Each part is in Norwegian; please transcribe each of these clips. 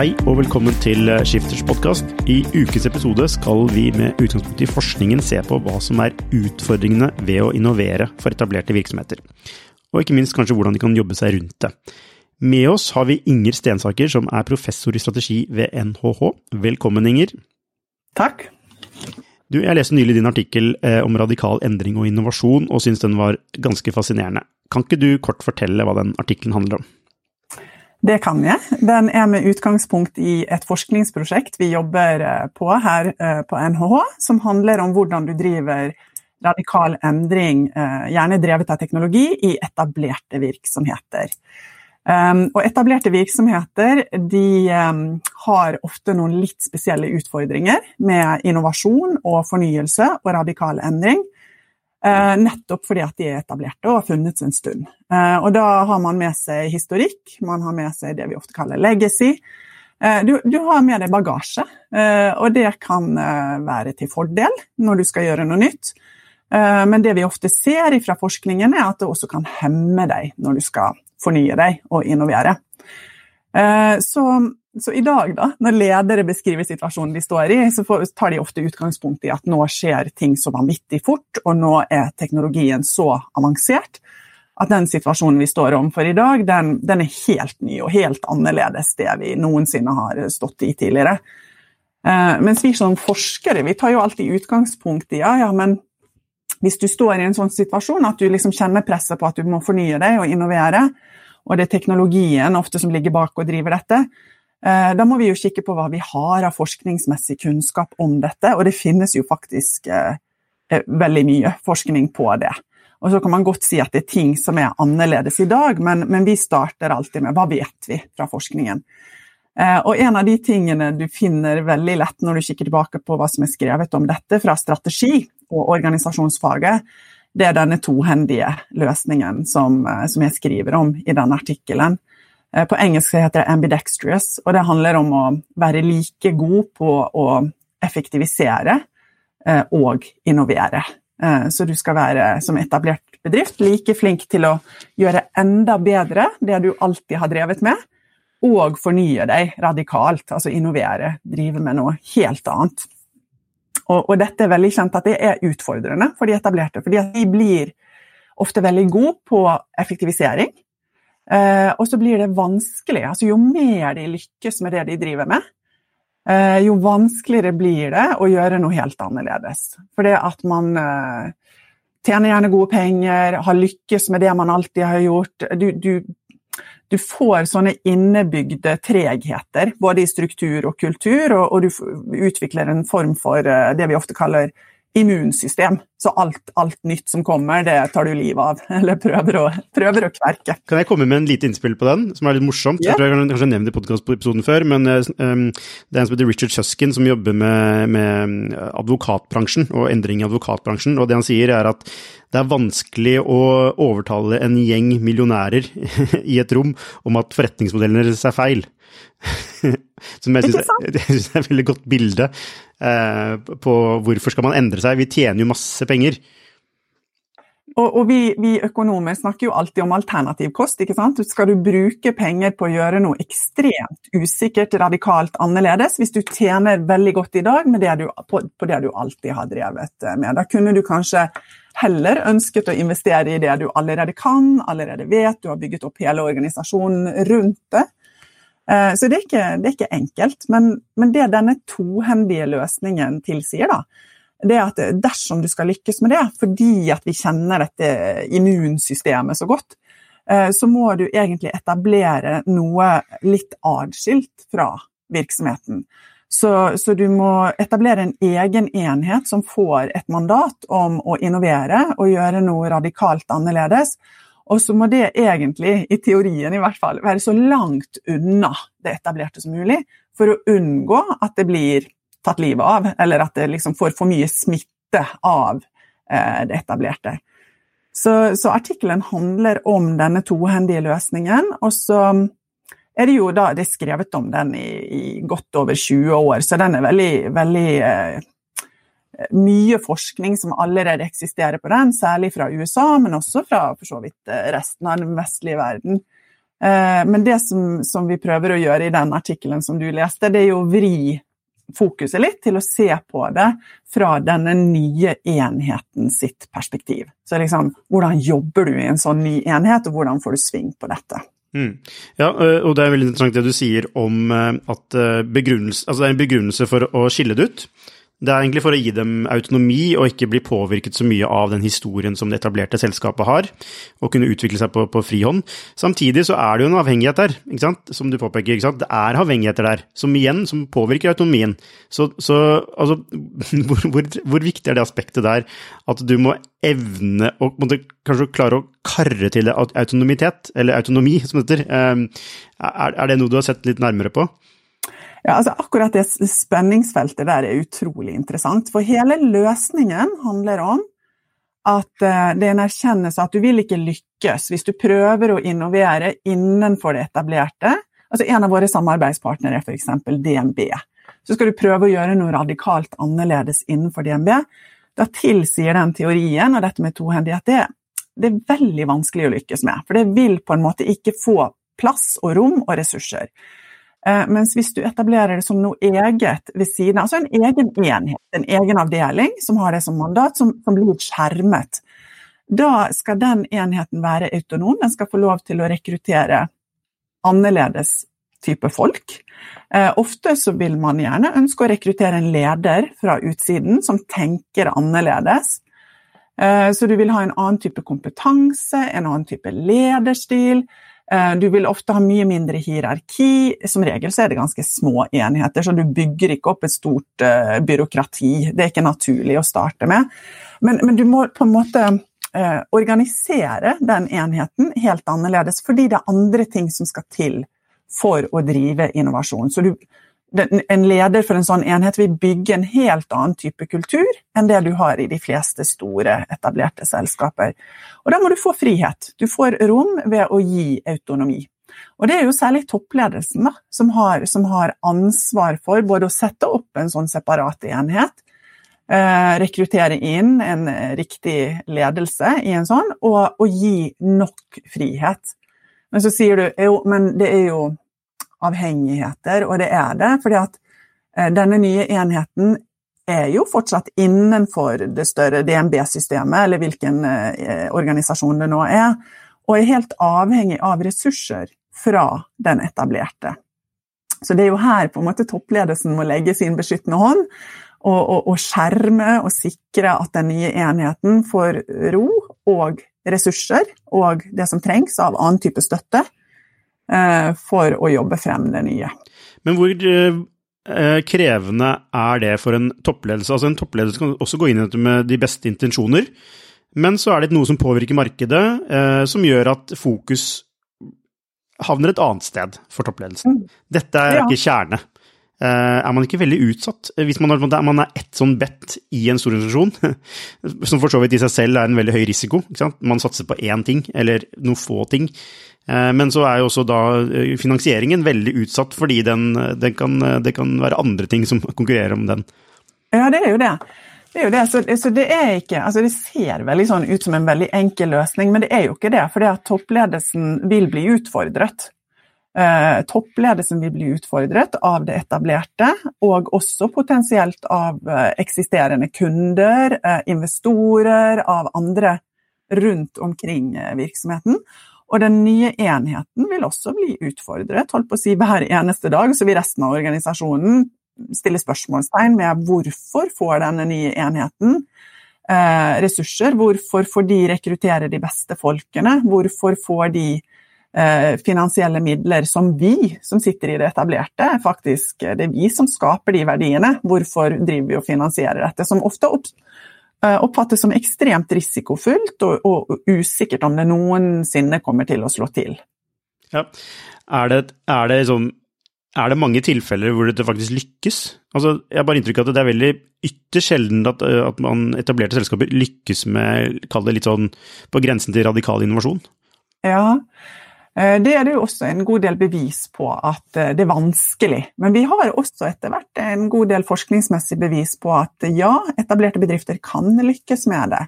Hei og velkommen til Skifters podkast. I ukes episode skal vi med utgangspunkt i forskningen se på hva som er utfordringene ved å innovere for etablerte virksomheter. Og ikke minst kanskje hvordan de kan jobbe seg rundt det. Med oss har vi Inger Stensaker, som er professor i strategi ved NHH. Velkommen, Inger. Takk. Du, jeg leste nylig din artikkel eh, om radikal endring og innovasjon, og syns den var ganske fascinerende. Kan ikke du kort fortelle hva den artikkelen handler om? Det kan jeg. Den er med utgangspunkt i et forskningsprosjekt vi jobber eh, på her eh, på NHH, som handler om hvordan du driver radikal endring, eh, gjerne drevet av teknologi, i etablerte virksomheter. Um, og etablerte virksomheter har ofte noen litt spesielle utfordringer med innovasjon og fornyelse og radikal endring. Uh, nettopp fordi at de er etablerte og har funnets en stund. Uh, og da har man med seg historikk, man har med seg det vi ofte kaller legacy. Uh, du, du, har med deg bagasje, og det kan være til fordel når du skal gjøre noe nytt. men det vi ofte ser fra forskningen, er at det også kan hemme deg når du skal fornye deg og innovere. så så i dag, da, når ledere beskriver situasjonen de står i, så tar de ofte utgangspunkt i at nå skjer ting så vanvittig fort, og nå er teknologien så avansert at den situasjonen vi står overfor i dag, den, den, er helt ny og helt annerledes det vi noensinne har stått i tidligere. Eh, mens vi som forskere vi tar jo alltid utgangspunkt i ja, ja, men hvis du står i en sånn situasjon at du liksom kjenner presset på at du må fornye deg og innovere, og det er teknologien ofte som ligger bak og driver dette, da må vi jo kikke på hva vi har av forskningsmessig kunnskap om dette, og det finnes jo faktisk eh, eh, veldig mye forskning på det. Og så kan man godt si at det er ting som er annerledes i dag, men, men vi starter alltid med hva vet vi fra forskningen. Og en av de tingene du finner veldig lett når du kikker tilbake på hva som er skrevet om dette fra strategi og organisasjonsfaget, det er denne tohendige løsningen som, som jeg skriver om i denne artikkelen. Eh, på engelsk heter det ambidextrous, og det handler om å være like god på å effektivisere eh, og innovere. Eh, så du skal være som etablert bedrift like flink til å gjøre enda bedre det du alltid har drevet med, og fornye deg radikalt, altså innovere, drive med noe helt annet. Og, og dette er veldig kjent at det er utfordrende for de etablerte, fordi de blir ofte veldig gode på effektivisering og så blir det vanskelig. Altså, jo mer de lykkes med det de driver med, eh, jo vanskeligere blir det å gjøre noe helt annerledes. For det at man eh, tjener gjerne gode penger, har lykkes med det man alltid har gjort du, du, du får sånne innebygde tregheter, både i struktur og kultur, og, og du utvikler en form for eh, det vi ofte kaller immunsystem. Så alt, alt, nytt som kommer, det tar du livet av. Eller prøver å, prøver å, kverke. Kan jeg komme med en lite innspill på den, som er litt morsomt? Yeah. Jeg tror jeg kanskje har nevnt det i podkastepisoden før, men um, det er en som heter Richard Suskin som jobber med, med, advokatbransjen og endring i advokatbransjen. Og det han sier, er at det er vanskelig å overtale en gjeng millionærer i et rom om at forretningsmodellen deres er feil. Som jeg syns er, et veldig godt bilde eh, på hvorfor skal man endre seg. Vi tjener jo masse penger. Og, og vi, vi, økonomer snakker jo alltid om alternativ kost. ikke sant? Skal du bruke penger på å gjøre noe ekstremt usikkert, radikalt annerledes, hvis du tjener veldig godt i dag det du, på, på, det du alltid har drevet med? Da kunne du kanskje heller ønsket å investere i det du allerede kan, allerede vet, du har bygget opp hele organisasjonen rundt det. Eh, så det er ikke, det er ikke enkelt. Men, men, det denne tohendige løsningen tilsier, da, det er at dersom du skal lykkes med det, fordi at vi kjenner dette immunsystemet så godt, eh, så må du egentlig etablere noe litt adskilt fra virksomheten. Så, så, du må etablere en egen enhet som får et mandat om å innovere og gjøre noe radikalt annerledes. Og så må det egentlig, i teorien i hvert fall, være så langt unna det etablerte som mulig, for å unngå at det blir tatt livet av, eller at det liksom får for mye smitte av eh, det etablerte. Så, så artikkelen handler om denne tohendige løsningen. Og så er det jo da det er skrevet om den i, i godt over 20 år, så den er veldig, veldig eh, mye forskning som allerede eksisterer på den, særlig fra USA, men også fra vidt eh, resten av den vestlige verden. Eh, men det som, som, vi prøver å gjøre i den artikkelen som du leste, det er jo å vri fokuset litt til å se på det fra denne nye enheten sitt perspektiv. Så liksom, hvordan jobber du i en sånn ny enhet, og hvordan får du sving på dette? Mm. Ja, og det er veldig interessant det du sier om at altså det er en begrunnelse for å skille det ut. Det er egentlig for å gi dem autonomi og ikke bli påvirket så mye av den historien som det etablerte selskapet har, og kunne utvikle seg på, på frihånd. Samtidig så er det jo en avhengighet der, ikke sant? som du påpeker. ikke sant? Det er avhengigheter der, som igjen som påvirker autonomien. Så, så altså, hvor, hvor, hvor, viktig er det aspektet der at du må evne å kanskje klare å karre til autonomitet, eller autonomi, som det heter. Ehm, er, er det noe du har sett litt nærmere på? Ja, altså Akkurat det spenningsfeltet der er utrolig interessant. For hele løsningen handler om at eh, det er en erkjennelse at du vil ikke lykkes hvis du prøver å innovere innenfor det etablerte. Altså En av våre samarbeidspartnere er f.eks. DNB. Så skal du prøve å gjøre noe radikalt annerledes innenfor DNB. Da tilsier den teorien og dette med tohendighet det, det er veldig vanskelig å lykkes med. For det vil på en måte ikke få plass og rom og ressurser. Eh, mens hvis du etablerer det som noe eget ved siden altså en egen enhet, en egen avdeling som har det som mandat, som, som blir skjermet, da skal den enheten være autonom. Den skal få lov til å rekruttere annerledes type folk. Eh, ofte så vil man gjerne ønske å rekruttere en leder fra utsiden som tenker annerledes. Eh, så du vil ha en annen type kompetanse, en annen type lederstil. Eh, du vil ofte ha mye mindre hierarki. Som regel så er det ganske små enheter, så du bygger ikke opp et stort uh, byråkrati. Det er ikke naturlig å starte med. Men, men du må på en måte uh, organisere den enheten helt annerledes, fordi det er andre ting som skal til for å drive innovasjon. Så du, en leder for en sånn enhet vil bygge en helt annen type kultur enn det du har i de fleste store, etablerte selskaper. Og da må du få frihet. Du får rom ved å gi autonomi. Og det er jo særlig toppledelsen da, som, har, som har ansvar for både å sette opp en sånn separat enhet, eh, rekruttere inn en riktig ledelse i en sånn, og, og gi nok frihet. Men så sier du jo, men det er jo avhengigheter, og det er det. fordi at eh, denne nye enheten er jo fortsatt innenfor det større DNB-systemet, eller hvilken eh, organisasjon det nå er, og er helt avhengig av ressurser fra den etablerte. Så det er jo her på en måte toppledelsen må legge sin beskyttende hånd og, og, og skjerme og sikre at den nye enheten får ro og ressurser og det som trengs av annen type støtte for å jobbe frem det nye. Men hvor eh, krevende er det for en toppledelse? Altså En toppledelse kan også gå inn i dette med de beste intensjoner, men så er det noe som påvirker markedet, eh, som gjør at fokus havner et annet sted for toppledelsen. Mm. Dette er ikke kjerne. Er man ikke veldig utsatt hvis man, man er ett sånn bet i en stor organisasjon, som for så vidt i seg selv er en veldig høy risiko? Man satser på én ting, eller noen få ting. Eh, men så er jo også da eh, finansieringen veldig utsatt, fordi den, den kan, det kan være andre ting som konkurrerer om den. Ja, det er jo det. Det er jo det, så, så det er ikke altså Det ser veldig sånn ut som en veldig enkel løsning, men det er jo ikke det. For toppledelsen vil bli utfordret. Eh, toppledelsen vil bli utfordret av det etablerte, og også potensielt av eh, eksisterende kunder, eh, investorer, av andre rundt omkring eh, virksomheten. Og den nye enheten vil også bli utfordret holdt på å si hver eneste dag. Så vil resten av organisasjonen stille spørsmålstegn med hvorfor får denne nye enheten ressurser? Hvorfor får de rekruttere de beste folkene? Hvorfor får de finansielle midler som vi som sitter i det etablerte? Faktisk, det er vi som skaper de verdiene. Hvorfor driver vi og finansierer dette? Som ofte eh, oppfattes som ekstremt risikofullt og, og, usikkert om det noensinne kommer til å slå til. Ja. Er det, er det sånn er det mange tilfeller hvor det faktisk lykkes? Altså, jeg har bare inntrykk av at det er veldig ytterst sjelden at, eh, at man etablerte selskaper lykkes med, kall det litt sånn på grensen til radikal innovasjon. Ja, eh, det er det jo også en god del bevis på at eh, det er vanskelig. Men vi har også etter hvert en god del forskningsmessig bevis på at ja, etablerte bedrifter kan lykkes med det.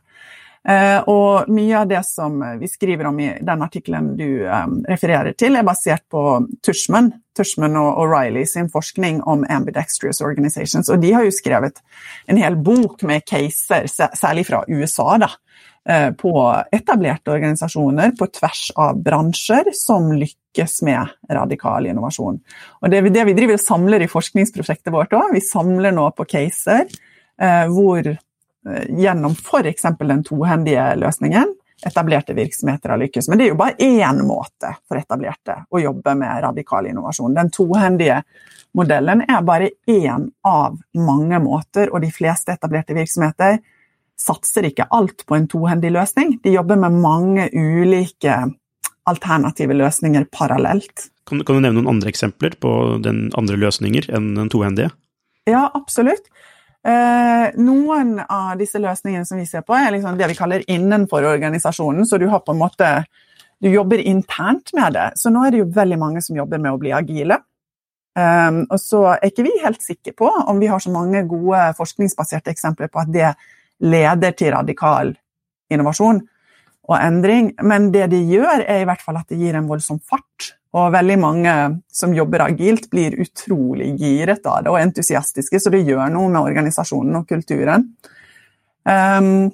Eh, og mye av det som vi skriver om i den artikkelen du refererer til, er basert på Tushman, Tushman og O'Reilly sin forskning om ambidextrous organizations. Og de har jo skrevet en hel bok med caser, særlig fra USA, da, eh, på etablerte organisasjoner på tvers av bransjer som lykkes med radikal innovasjon. Og det, det vi driver og samler i forskningsprosjektet vårt òg, vi samler nå på caser eh, hvor Eh, gjennom f.eks. den tohendige løsningen etablerte virksomheter har lykkes. Men det er jo bare én måte for etablerte å jobbe med radikal innovasjon. Den tohendige modellen er bare én av mange måter, og de fleste etablerte virksomheter satser ikke alt på en tohendig løsning. De jobber med mange ulike alternative løsninger parallelt. Kan, kan du nevne noen andre eksempler på den andre løsninger enn den tohendige? Ja, absolutt. Eh, noen av disse løsningene som vi ser på, er liksom det vi kaller innenfor organisasjonen. Så du har på en måte Du jobber internt med det. Så nå er det jo veldig mange som jobber med å bli agile. Um, og så er ikke vi helt sikre på om vi har så mange gode forskningsbaserte eksempler på at det leder til radikal innovasjon og endring, men det de gjør, er i hvert fall at det gir en voldsom fart og veldig mange som jobber agilt, blir utrolig giret av det og entusiastiske, så det gjør noe med organisasjonen og kulturen. Um,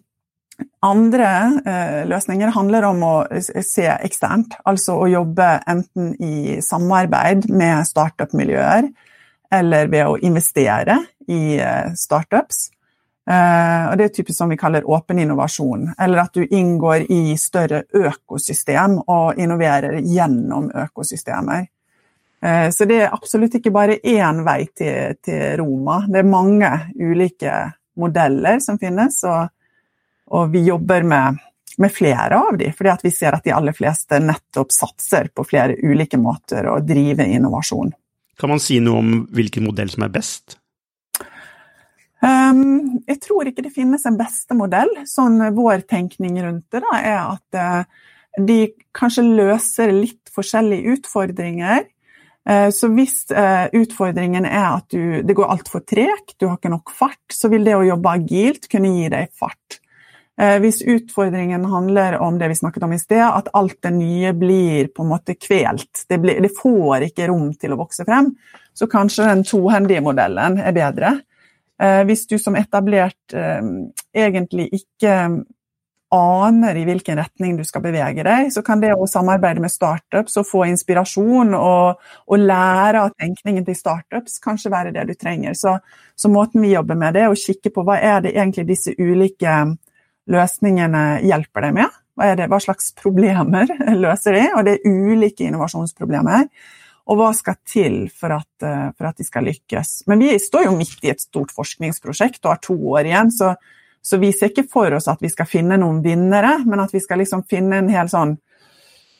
andre uh, løsninger handler om å se eksternt, altså å jobbe enten i samarbeid med startup-miljøer eller ved å investere i uh, startups. Uh, og Det er typisk som vi kaller åpen innovasjon, eller at du inngår i større økosystem og innoverer gjennom økosystemer. Uh, så det er absolutt ikke bare én vei til, til, Roma. Det er mange ulike modeller som finnes, og, og vi jobber med, med flere av dem, fordi vi ser at de aller fleste nettopp satser på flere ulike måter å drive innovasjon. Kan man si noe om hvilken modell som er best? Um, jeg tror ikke det finnes en beste modell. Sånn Vår tenkning rundt det da, er at uh, de kanskje løser litt forskjellige utfordringer. Uh, så hvis uh, utfordringen er at du, det går altfor tregt, du har ikke nok fart, så vil det å jobbe agilt kunne gi deg fart. Hvis utfordringen handler om det vi snakket om i sted, at alt det nye blir på en måte kvelt, det, blir, det får ikke rom til å vokse frem, så kanskje den tohendige modellen er bedre. Eh, hvis du som etablert eh, egentlig ikke aner i hvilken retning du skal bevege deg, så kan det å samarbeide med startups og få inspirasjon og, og lære av tenkningen til startups kanskje være det du trenger. Så, så, måten vi jobber med det, er å kikke på hva er det egentlig disse ulike løsningene hjelper deg med. Hva, det, hva slags problemer løser de? Og det er ulike innovasjonsproblemer og hva skal til for at, eh, for at, de skal lykkes. Men vi står jo midt i et stort forskningsprosjekt og har to år igjen, så, så, vi ser ikke for oss at vi skal finne noen vinnere, men at vi skal liksom finne en hel sånn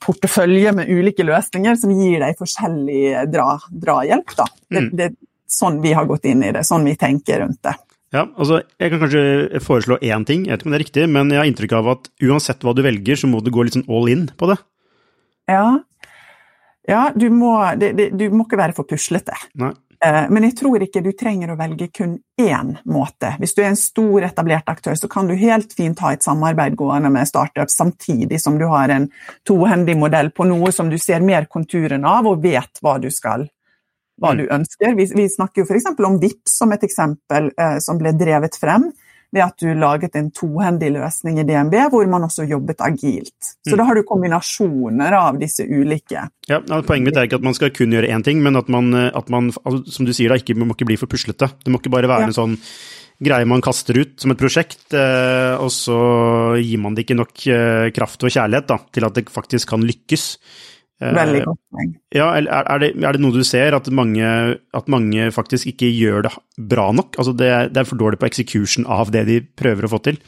portefølje med ulike løsninger som gir deg forskjellig dra, drahjelp. Da. Det, mm. det, sånn vi har gått inn i det, sånn vi tenker rundt det. Ja, altså Jeg kan kanskje foreslå én ting, jeg vet ikke om det er riktig, men jeg har inntrykk av at uansett hva du velger, så må du gå litt sånn all in på det. Ja, ja, du må, det, det, du må ikke være for puslete. Nei. Eh, men jeg tror ikke du trenger å velge kun én måte. Hvis du er en stor, etablert aktør, så kan du helt fint ha et samarbeid gående med startup samtidig som du har en tohendig modell på noe som du ser mer konturen av og vet hva du skal hva du ønsker. Vi, vi snakker jo f.eks. om VIPS som et eksempel eh, som ble drevet frem ved at du laget en tohendig løsning i DNB, hvor man også jobbet agilt. Så mm. da har du kombinasjoner av disse ulike. Ja, Poenget mitt er ikke at man skal kun gjøre én ting, men at man, at man som du sier, da, ikke, må ikke bli for puslete. Det må ikke bare være ja. en sånn greie man kaster ut som et prosjekt, eh, og så gir man det ikke nok eh, kraft og kjærlighet da, til at det faktisk kan lykkes. Veldig godt poeng. Ja, er, er, det, er, det, noe du ser, at mange, at mange, faktisk ikke gjør det bra nok? Altså det, det, er for dårlig på execution av det de prøver å få til?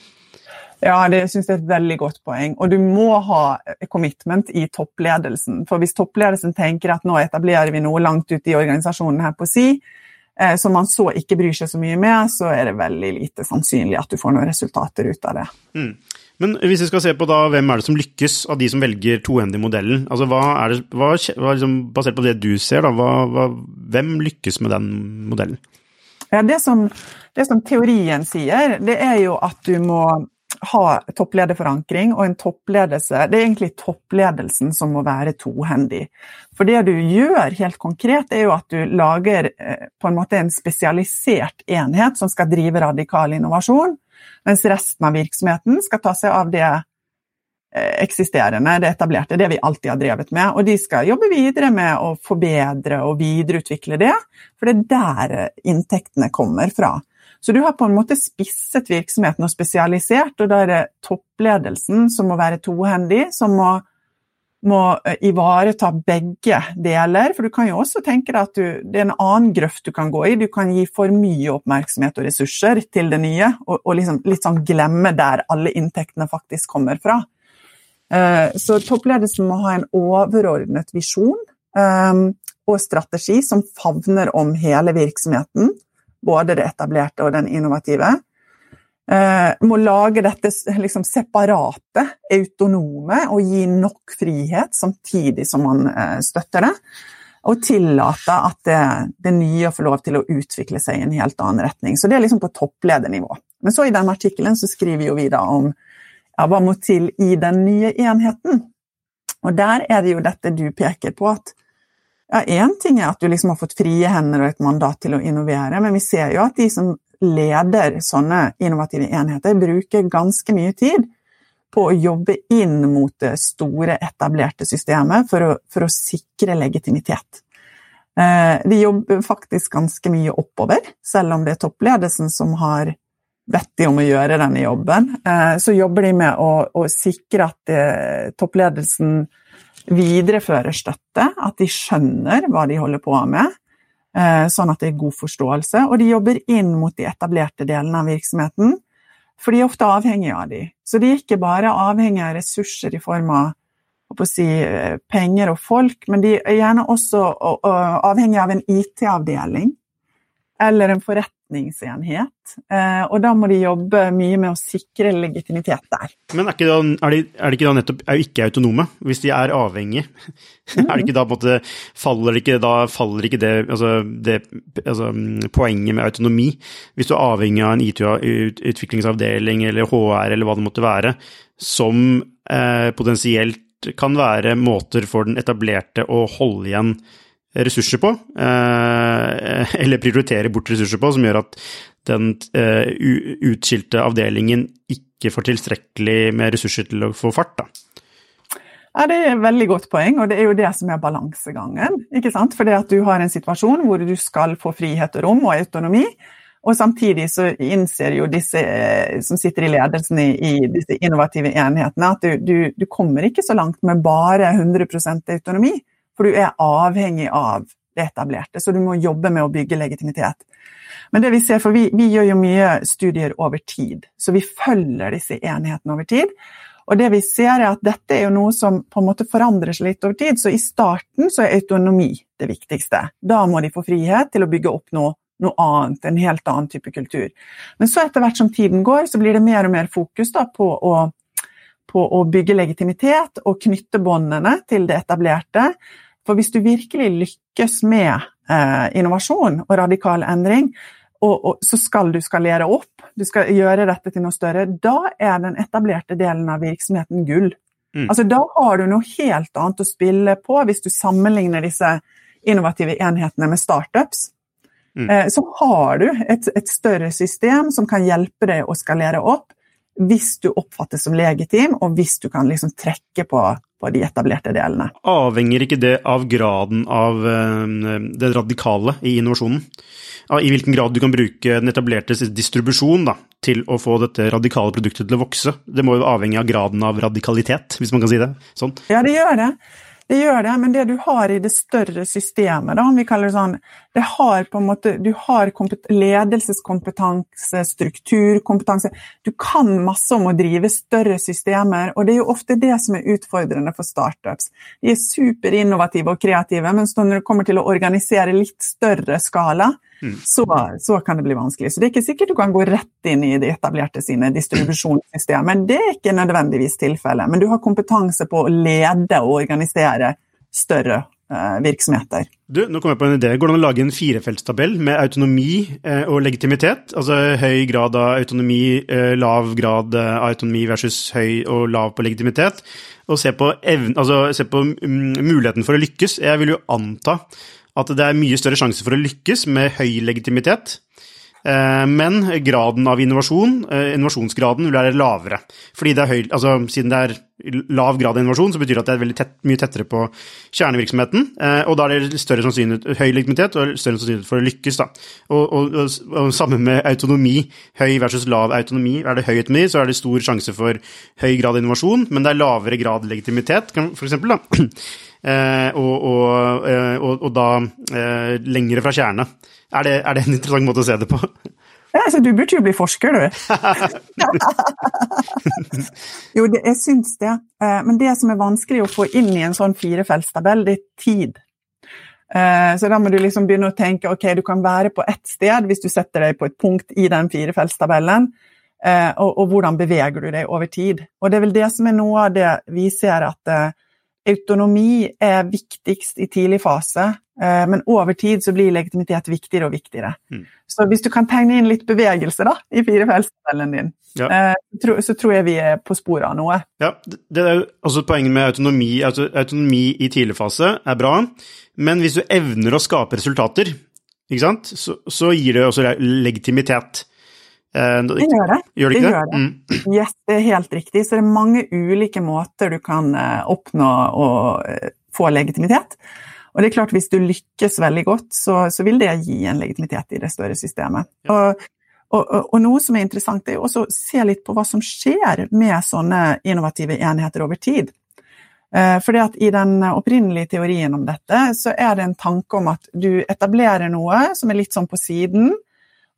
Ja, det syns jeg er et veldig godt poeng. Og du må ha commitment i toppledelsen. For hvis toppledelsen tenker at nå etablerer vi noe langt ute i organisasjonen her på si, eh, som man så ikke bryr seg så mye med, så er det veldig lite sannsynlig at du får noen resultater ut av det. Mm. Men hvis vi skal se på da, hvem er det som lykkes av de som velger tohendig-modellen? Altså, hva hva, hva liksom, basert på det du ser, da, hva, hvem lykkes med den modellen? Ja, det, som, det som teorien sier, det er jo at du må ha topplederforankring og en toppledelse. Det er egentlig toppledelsen som må være tohendig. For det du gjør helt konkret, er jo at du lager eh, på en måte en spesialisert enhet som skal drive radikal innovasjon mens resten av virksomheten skal ta seg av det eh, eksisterende, det etablerte, det vi alltid har drevet med. Og de skal jobbe videre med å forbedre og videreutvikle det, for det er der eh, inntektene kommer fra. Så du har på en måte spisset virksomheten og spesialisert, og da er det toppledelsen som må være tohendig, som må må eh, ivareta begge deler. For du kan jo også tenke deg at du, det er en annen grøft du kan gå i. Du kan gi for mye oppmerksomhet og ressurser til det nye, og, og liksom, litt sånn glemme der alle inntektene faktisk kommer fra. Uh, så toppledelsen må ha en overordnet visjon um, og strategi som favner om hele virksomheten. Både det etablerte og den innovative. Uh, må lage dette liksom, separate, autonome, og gi nok frihet samtidig som man uh, støtter det. Og tillate at det, det, nye får lov til å utvikle seg i en helt annen retning. Så det er liksom på toppledernivå. Men så i den artikkelen så skriver vi da om ja, hva må til i den nye enheten. Og der er det jo dette du peker på, at ja, ting er at du liksom har fått frie hender og et mandat til å innovere, men vi ser jo at de som leder sånne innovative enheter, bruker ganske mye tid på å jobbe inn mot det store, etablerte systemet for å, for å sikre legitimitet. Eh, de jobber faktisk ganske mye oppover, selv om det er toppledelsen som har bedt de om å gjøre denne jobben. Eh, så jobber de med å, å sikre at eh, toppledelsen viderefører støtte, at de skjønner hva de holder på med, sånn at det er god forståelse. Og de jobber inn mot de etablerte delene av virksomheten, for de er ofte avhengige av de. Så de er ikke bare avhengige av ressurser i form av si, eh, penger og folk, men de er gjerne også avhengige av en IT-avdeling eller en forretningsenhet. Eh, og da må de jobbe mye med å sikre legitimitet der. Men er, da, er, de, er de, ikke da nettopp er ikke autonome, hvis de er avhengige? Mm. er det ikke da på en måte Faller ikke, da, faller ikke det, altså, det altså, poenget med autonomi? Hvis du er avhengig av en IT-utviklingsavdeling eller HR eller hva det måtte være, som eh, potensielt kan være måter for den etablerte å holde igjen ressurser på, eh, eller prioritere bort ressurser på, som gjør at den eh, utskilte avdelingen ikke får tilstrekkelig med ressurser til å få fart. da. Ja, Det er et veldig godt poeng, og det er jo det som er balansegangen. ikke sant? Fordi at du har en situasjon hvor du skal få frihet og rom og autonomi, og samtidig så innser jo disse eh, som sitter i ledelsen i, i disse innovative enhetene, at du, du, du, kommer ikke så langt med bare 100% autonomi. For du er avhengig av det etablerte, så du må jobbe med å bygge legitimitet. Men det vi ser, for vi, vi gjør jo mye studier over tid, så vi følger disse enhetene over tid. Og det vi ser er at dette er jo noe som på en måte forandrer seg litt over tid. Så i starten så er autonomi det viktigste. Da må de få frihet til å bygge opp noe, noe annet, en helt annen type kultur. Men så etter hvert som tiden går, så blir det mer og mer fokus da, på, å, på å bygge legitimitet og knytte båndene til det etablerte. For hvis du virkelig lykkes med eh, innovasjon og radikal endring, og, og, så skal du skalere opp, du skal gjøre dette til noe større, da er den etablerte delen av virksomheten gull. Mm. Altså, da har du noe helt annet å spille på hvis du sammenligner disse innovative enhetene med startups. Mm. Eh, så har du et, et, større system som kan hjelpe deg å skalere opp hvis du oppfattes som legitim, og hvis du kan liksom trekke på på de etablerte delene. Avhenger ikke det av graden av eh, det radikale i innovasjonen? I hvilken grad du kan bruke den etablerte distribusjon da, til å få dette radikale produktet til å vokse? Det må jo avhenge av graden av radikalitet, hvis man kan si det sånn? Ja, det gjør det. Det gjør det, men det du har i det større systemet, da, om vi kaller det sånn, det har på en måte, Du har ledelseskompetanse, strukturkompetanse Du kan masse om å drive større systemer, og det er jo ofte det som er utfordrende for startups. De er superinnovative og kreative, men når det kommer til å organisere litt større skala, Mm. Så, så, kan det bli vanskelig. Så det er ikke sikkert du kan gå rett inn i de etablerte sine distribusjonssystemer. Det er ikke nødvendigvis tilfellet. Men du har kompetanse på å lede og organisere større eh, virksomheter. Du, nå kom jeg på en idé. Går det an å lage en firefeltstabell med autonomi eh, og legitimitet? Altså høy grad av autonomi, eh, lav grad av autonomi versus høy og lav på legitimitet. Og se på, evne, altså, se på mm, muligheten for å lykkes. Jeg vil jo anta at det er mye større sjanse for å lykkes med høy legitimitet. Eh, men graden av innovasjon, eh, innovasjonsgraden, vil være lavere. Fordi det er høy, altså Siden det er lav grad av innovasjon, så betyr det at det er tett, mye tettere på kjernevirksomheten. Eh, og da er det større sannsynlighet, høy legitimitet og større sannsynlighet for å lykkes. da. Og, og, og, og samme med autonomi. Høy versus lav autonomi. Er det høy autonomi, så er det stor sjanse for høy grad av innovasjon, men det er lavere grad legitimitet, eksempel. Eh, eh, og, og, da eh, lengre fra kjerne. Er det, er det, en interessant måte å se det på? Ja, altså, du burde jo bli forsker, du. jo, det, jeg syns det. Men det som er vanskelig å få inn i en sånn firefeltstabell, det er tid. Så da må du liksom begynne å tenke ok, du kan være på ett sted hvis du setter deg på et punkt i den firefeltstabellen. Og, og hvordan beveger du deg over tid. Og det er vel det som er noe av det vi ser at autonomi er viktigst i tidlig fase, eh, men over tid så blir legitimitet viktigere og viktigere. Mm. Så hvis du kan tegne inn litt bevegelse da, i firefeltsmodellen din, ja. Eh, så tror jeg vi er på sporet av noe. Ja, det er altså Poenget med autonomi, autonomi i tidlig fase er bra, men hvis du evner å skape resultater, så, så, gir det også legitimitet. Eh, det gjør det. Gjør det ikke det? Gjør det. Mm. Yes, det er helt riktig. Så det er mange ulike måter du kan eh, oppnå å eh, få legitimitet. Og det er klart, hvis du lykkes veldig godt, så, så vil det gi en legitimitet i det større systemet. Ja. Og, og, og, noe som er interessant, er å se litt på hva som skjer med sånne innovative enheter over tid. Fordi at I den opprinnelige teorien om dette, så er det en tanke om at du etablerer noe som er litt sånn på siden,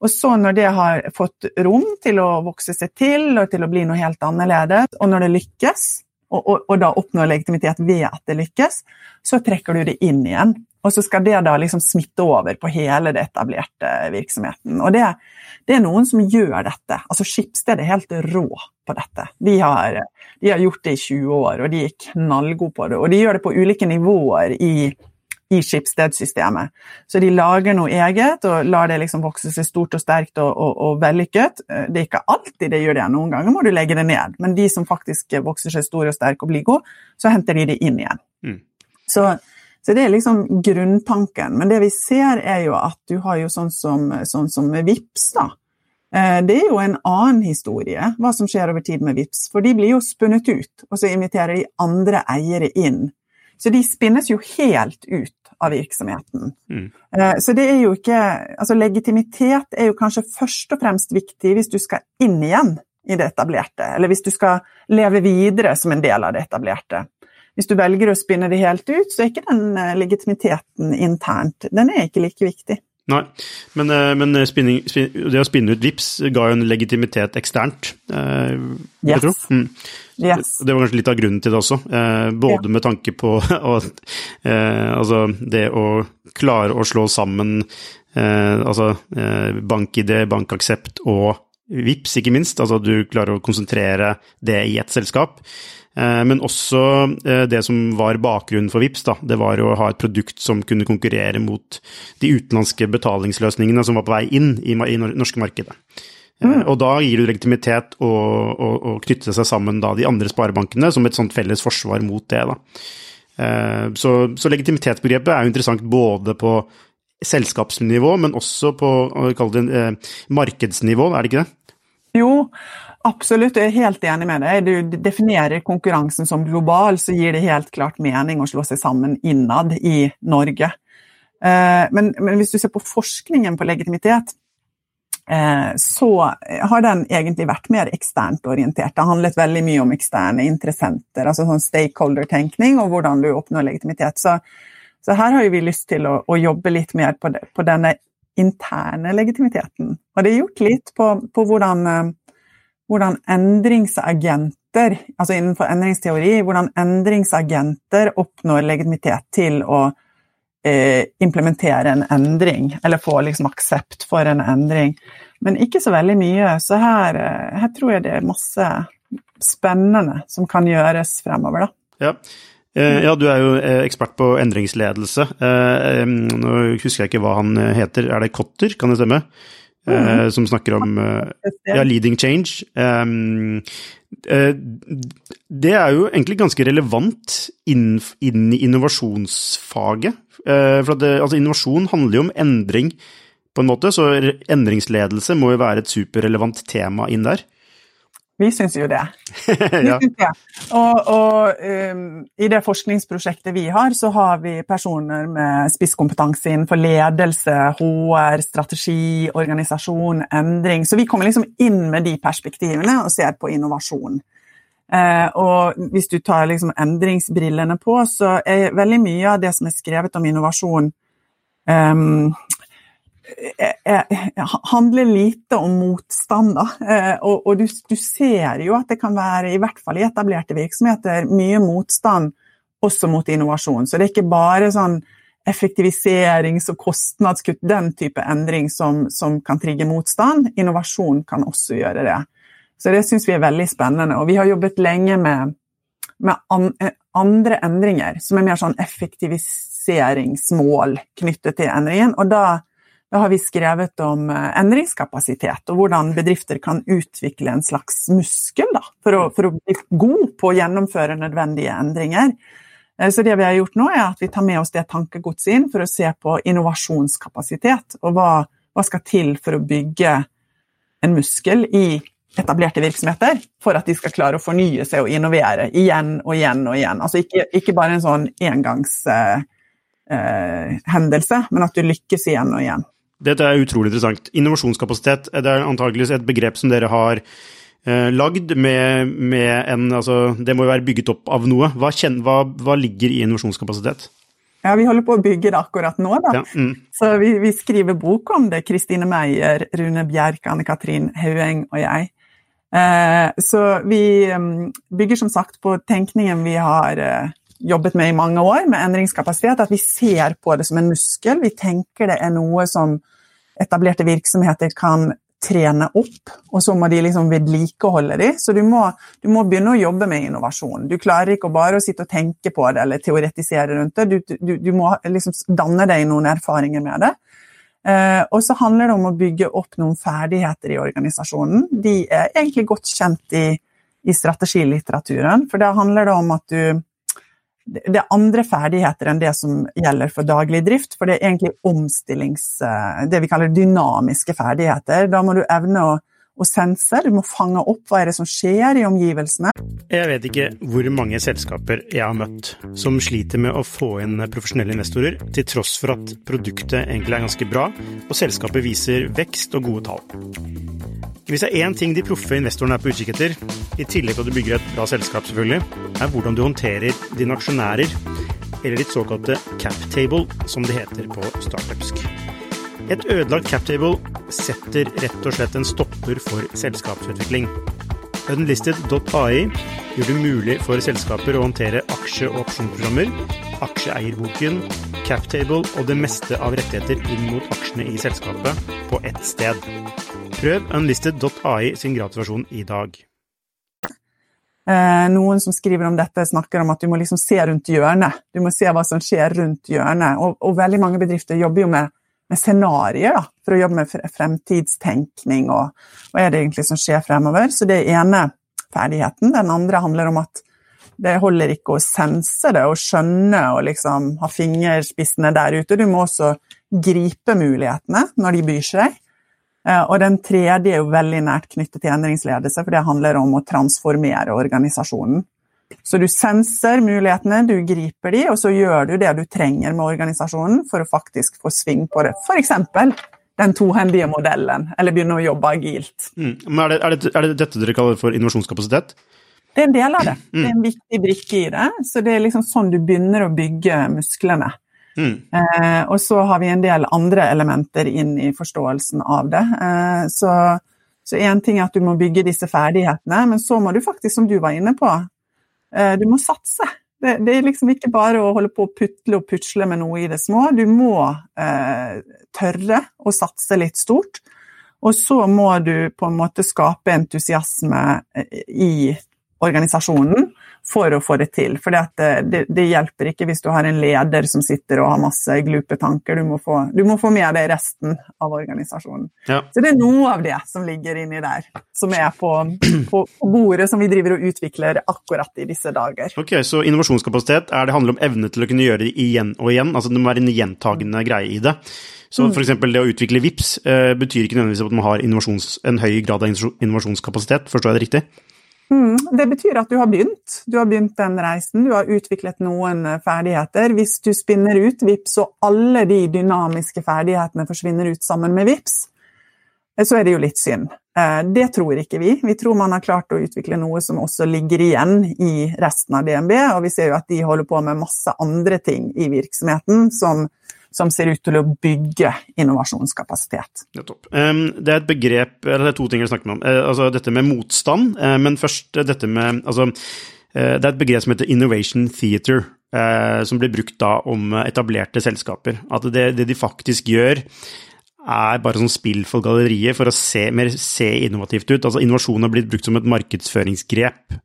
og så når det har fått rom til å vokse seg til og til å bli noe helt annerledes, og når det lykkes, og, og, og da oppnår legitimitet ved at det lykkes, så trekker du det inn igjen. Og så skal det da liksom smitte over på hele det etablerte virksomheten. Og det, det er noen som gjør dette. Altså Skipsted er helt rå på dette. De har, de har gjort det i 20 år, og de er knallgode på det. Og de gjør det på ulike nivåer i i Skipsted-systemet. Så de lager noe eget og lar det liksom vokse seg stort og sterkt og, og, og, vellykket. Eh, det er ikke alltid det gjør det, noen ganger må du legge det ned. Men de som faktisk vokser seg store og sterke og blir gode, så henter de det inn igjen. Mm. Så, så, det er liksom grunntanken. Men det vi ser, er jo at du har jo sånn som, sånn som VIPS, da. Eh, det er jo en annen historie, hva som skjer over tid med VIPS. For de blir jo spunnet ut, og så inviterer de andre eiere inn. Så de spinnes jo helt ut av virksomheten. Mm. Eh, så det er jo ikke Altså legitimitet er jo kanskje først og fremst viktig hvis du skal inn igjen i det etablerte, eller hvis du skal leve videre som en del av det etablerte. Hvis du velger å spinne det helt ut, så er ikke den eh, legitimiteten internt den er ikke like viktig. Nei, men, eh, men spinning, det å spinne ut VIPS ga jo en legitimitet eksternt, eh, yes. jeg tror. Mm. Yes. Det var kanskje litt av grunnen til det også, eh, både ja. med tanke på at, eh, altså det å klare å slå sammen eh, altså bank-ID, bankaksept og VIPS, ikke minst. Altså du klarer å konsentrere det i ett selskap. Men også det som var bakgrunnen for VIPS, da, det var å ha et produkt som kunne konkurrere mot de utenlandske betalingsløsningene som var på vei inn i, det norske markedet. Mm. Og da gir du legitimitet og, og, og knytte seg sammen da, de andre sparebankene som et sånt felles forsvar mot det. Så, så legitimitetsbegrepet er jo interessant både på selskapsnivå, men også på det, eh, markedsnivå, er det ikke det? Jo, absolutt. Jeg er helt enig med deg. Du definerer konkurransen som global, så gir det helt klart mening å slå seg sammen innad i Norge. Eh, men, men hvis du ser på forskningen på legitimitet, eh, så har den egentlig vært mer eksternt orientert. Det har handlet veldig mye om eksterne interessenter, altså sånn stakeholder-tenkning og hvordan du oppnår legitimitet. Så så her har vi lyst til å, å jobbe litt mer på, det, på, denne interne legitimiteten. Og det er gjort litt på, på hvordan, eh, hvordan, endringsagenter, altså innenfor endringsteori, hvordan endringsagenter oppnår legitimitet til å eh, implementere en endring, eller få liksom aksept for en endring. Men ikke så veldig mye, så her, eh, her tror jeg det er masse spennende som kan gjøres fremover. da. Ja. Eh, ja, du er jo eh, ekspert på endringsledelse. Nå husker jeg ikke hva han heter. Er det Kotter, kan det stemme? Mm. Som snakker om ja, leading change. Det er jo egentlig ganske relevant inn, inn i innovasjonsfaget. For det, altså, innovasjon handler jo om endring, på en måte, så endringsledelse må jo være et superrelevant tema inn der. Vi syns jo det. ja. det. Og, og um, i det forskningsprosjektet vi har, så har vi personer med spisskompetanse innenfor ledelse, HR, strategi, organisasjon, endring. Så vi kommer liksom inn med de perspektivene og ser på innovasjon. Uh, og hvis du tar liksom endringsbrillene på, så er veldig mye av det som er skrevet om innovasjon um, handler lite om motstand. da. og, og du, du, ser jo at det kan være, i hvert fall i etablerte virksomheter, mye motstand også mot innovasjon. Så det er ikke bare sånn effektiviserings- og kostnadskutt, den type endring som, som, kan trigge motstand. Innovasjon kan også gjøre det. Så det syns vi er veldig spennende. Og vi har jobbet lenge med, med an, andre endringer, som er mer sånn effektiviseringsmål knyttet til endringen. Og da da har vi skrevet om eh, endringskapasitet, og hvordan bedrifter kan utvikle en slags muskel da, for, å, for, å, bli god på å gjennomføre nødvendige endringer. Eh, så det vi har gjort nå, er at vi tar med oss det tankegodset inn for å se på innovasjonskapasitet, og hva, hva skal til for å bygge en muskel i etablerte virksomheter for at de skal klare å fornye seg og innovere igjen og igjen og igjen. Altså ikke, ikke bare en sånn engangshendelse, eh, eh, men at du lykkes igjen og igjen. Dette er utrolig interessant. Innovasjonskapasitet det er antakeligvis et begrep som dere har eh, lagd med, med, en Altså, det må jo være bygget opp av noe. Hva, kjen, hva, hva, ligger i innovasjonskapasitet? Ja, Vi holder på å bygge det akkurat nå. da. Ja, mm. Så vi, vi, skriver bok om det. Kristine Meyer, Rune Bjerk, Anne Katrin Haueng og jeg. Eh, så vi um, bygger som sagt på tenkningen vi har eh, jobbet med i mange år, med endringskapasitet. At vi ser på det som en muskel. Vi tenker det er noe som etablerte virksomheter kan trene opp, og så må de liksom vedlikeholde de. Så du må, du må, begynne å jobbe med innovasjon. Du klarer ikke bare å sitte og tenke på det eller teoretisere rundt det. Du, du, du må liksom danne deg noen erfaringer med det. Eh, og så handler det om å bygge opp noen ferdigheter i organisasjonen. De er egentlig godt kjent i, i strategilitteraturen, for da handler det om at du det er andre ferdigheter enn det som gjelder for daglig drift. For det er egentlig omstillings... Eh, det vi kaller dynamiske ferdigheter. Da må du evne å, å sense, du må fange opp hva er det som skjer i omgivelsene. Jeg vet ikke hvor mange selskaper jeg har møtt som sliter med å få inn profesjonelle investorer, til tross for at produktet egentlig er ganske bra, og selskapet viser vekst og gode tall. Hvis det er én ting de proffe investorene er på utkikk etter, i tillegg til at du bygger et bra selskap, selvfølgelig, er hvordan du håndterer dine aksjonærer, eller ditt såkalte cap table, som det heter på startupsk. Et ødelagt captable setter rett og slett en stopper for selskapsutvikling. Unlisted.ai gjør det mulig for selskaper å håndtere aksje- og opsjonsprogrammer, aksjeeierboken, captable og det meste av rettigheter inn mot aksjene i selskapet på ett sted. Prøv unlisted.ai sin gratisversjon i dag. Eh, noen som skriver om dette, snakker om at du må liksom se rundt hjørnet. Du må se hva som skjer rundt hjørnet. Og, og veldig mange bedrifter jobber jo med, med scenarioer for å jobbe med fremtidstenkning og hva er det egentlig som skjer fremover. Så det ene ferdigheten. Den andre handler om at det holder ikke å sense det og skjønne og liksom ha fingerspissene der ute. Du må også gripe mulighetene når de byr seg. Eh, og den tredje er jo veldig nært knyttet til endringsledelse, for det handler om å transformere organisasjonen. Så du senser mulighetene, du griper de, og så gjør du det du trenger med organisasjonen for å faktisk få sving på det. F.eks. den tohendige modellen, eller begynne å jobbe agilt. Mm. Men er det, er, det, er det, dette dere kaller for innovasjonskapasitet? Det er en del av det. Det er en viktig brikke i det. Så det er liksom sånn du begynner å bygge musklene. Mm. Eh, og så har vi en del andre elementer inn i forståelsen av det. Eh, så én ting er at du må bygge disse ferdighetene, men så må du faktisk, som du var inne på, du må satse. Det, det, er liksom ikke bare å holde på å putle og putsle med noe i det små. Du må eh, tørre å satse litt stort. Og så må du på en måte skape entusiasme eh, i organisasjonen for å få det til. For det, det, det, hjelper ikke hvis du har en leder som sitter og har masse glupe tanker. Du må få, du må få med deg resten av organisasjonen. Ja. Så det er noe av det som ligger inni der, som er på, på, bordet, som vi driver og utvikler akkurat i disse dager. Ok, Så innovasjonskapasitet er det handler om evne til å kunne gjøre det igjen og igjen? altså Det må være en gjentagende greie i det? Så mm. f.eks. det å utvikle VIPS eh, betyr ikke nødvendigvis at man har en høy grad av innovasjonskapasitet, forstår jeg det riktig? Mm, det betyr at du har begynt. Du har begynt den reisen, du har utviklet noen eh, ferdigheter. Hvis du spinner ut VIPS, og alle de dynamiske ferdighetene forsvinner ut sammen med VIPS, eh, så er det jo litt synd. Eh, det tror ikke vi. Vi tror man har klart å utvikle noe som også ligger igjen i resten av DNB, og vi ser jo at de holder på med masse andre ting i virksomheten som som ser ut til å bygge innovasjonskapasitet. Nettopp. Det er et begrep, eller det er to ting jeg snakker om. Eh, altså dette med motstand, eh, men først dette med altså, eh, Det er et begrep som heter innovation theater, som blir brukt da om etablerte selskaper. At det, det de faktisk gjør, er bare sånn spill for galleriet for å se, mer se innovativt ut. Altså Innovasjon har blitt brukt som et markedsføringsgrep.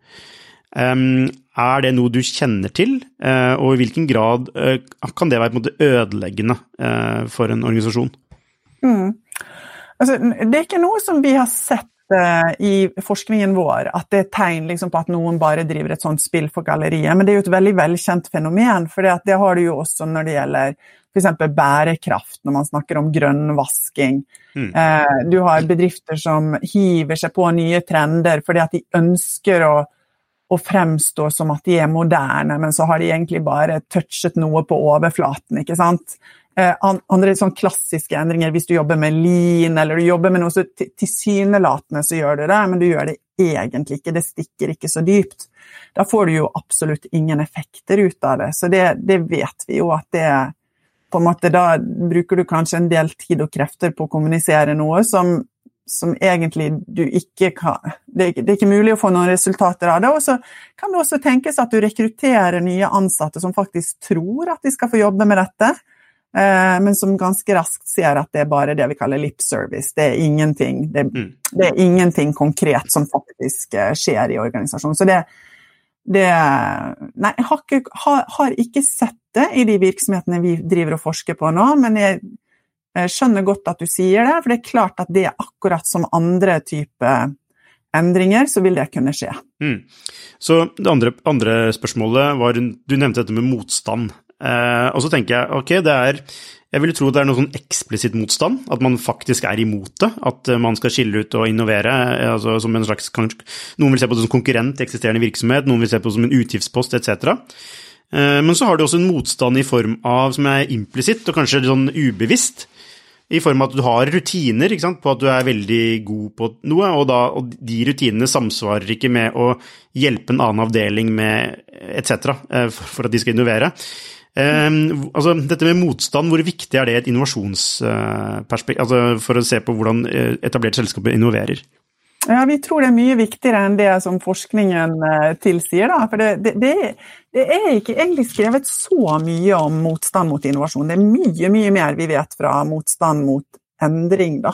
Er det noe du kjenner til, uh, og i hvilken grad uh, kan det være på en måte ødeleggende uh, for en organisasjon? Mm. Altså, det er ikke noe som vi har sett i forskningen vår, at det er tegn liksom, på at noen bare driver et sånt spill for galleriet. Men det er jo et veldig velkjent fenomen, for det har du jo også når det gjelder f.eks. bærekraft, når man snakker om grønnvasking. Mm. Du har bedrifter som hiver seg på nye trender fordi at de ønsker å å fremstå som at de er moderne, men så har de egentlig bare touchet noe på overflaten. ikke sant? Eh, andre sånn klassiske endringer, hvis du jobber med lean eller du jobber med noe så tilsynelatende så gjør du det, men du gjør det egentlig ikke, det stikker ikke så dypt. Da får du jo absolutt ingen effekter ut av det. Så det, det vet vi jo at det på en måte Da bruker du kanskje en del tid og krefter på å kommunisere noe som som egentlig du ikke kan det, er ikke mulig å få noen resultater av det. Og så kan det også tenkes at du rekrutterer nye ansatte som faktisk tror at de skal få jobbe med dette, eh, men som ganske raskt ser at det er bare det vi kaller lip service. Det er ingenting, det, mm. det er ingenting konkret som faktisk eh, skjer i organisasjonen. Så det, det Nei, jeg har ikke, har, har ikke sett det i de virksomhetene vi driver og forsker på nå, men jeg jeg skjønner godt at du sier det, for det er klart at det er akkurat som andre typer endringer, så vil det kunne skje. Mm. Så det andre, andre, spørsmålet var Du nevnte dette med motstand. Eh, og så tenker jeg ok, det er Jeg vil tro det er noe sånn eksplisitt motstand, at man faktisk er imot det. At man skal skille ut og innovere. altså som en slags, Noen vil se på det som konkurrent i eksisterende virksomhet, noen vil se på det som en utgiftspost etc. Eh, men så har du også en motstand i form av, som er implisitt og kanskje litt sånn ubevisst, i form av at du har rutiner på at du er veldig god på noe, og, da, og de rutinene samsvarer ikke med å hjelpe en annen avdeling med etc. Eh, for at de skal innovere. Um, altså, dette med motstand, hvor viktig er det et innovasjonsperspektiv, altså for å se på hvordan eh, etablerte selskaper innoverer? Ja, Vi tror det er mye viktigere enn det som forskningen tilsier. Da. For det, det, det, er ikke egentlig skrevet så mye om motstand mot innovasjon. Det er mye mye mer vi vet fra motstand mot endring. Da.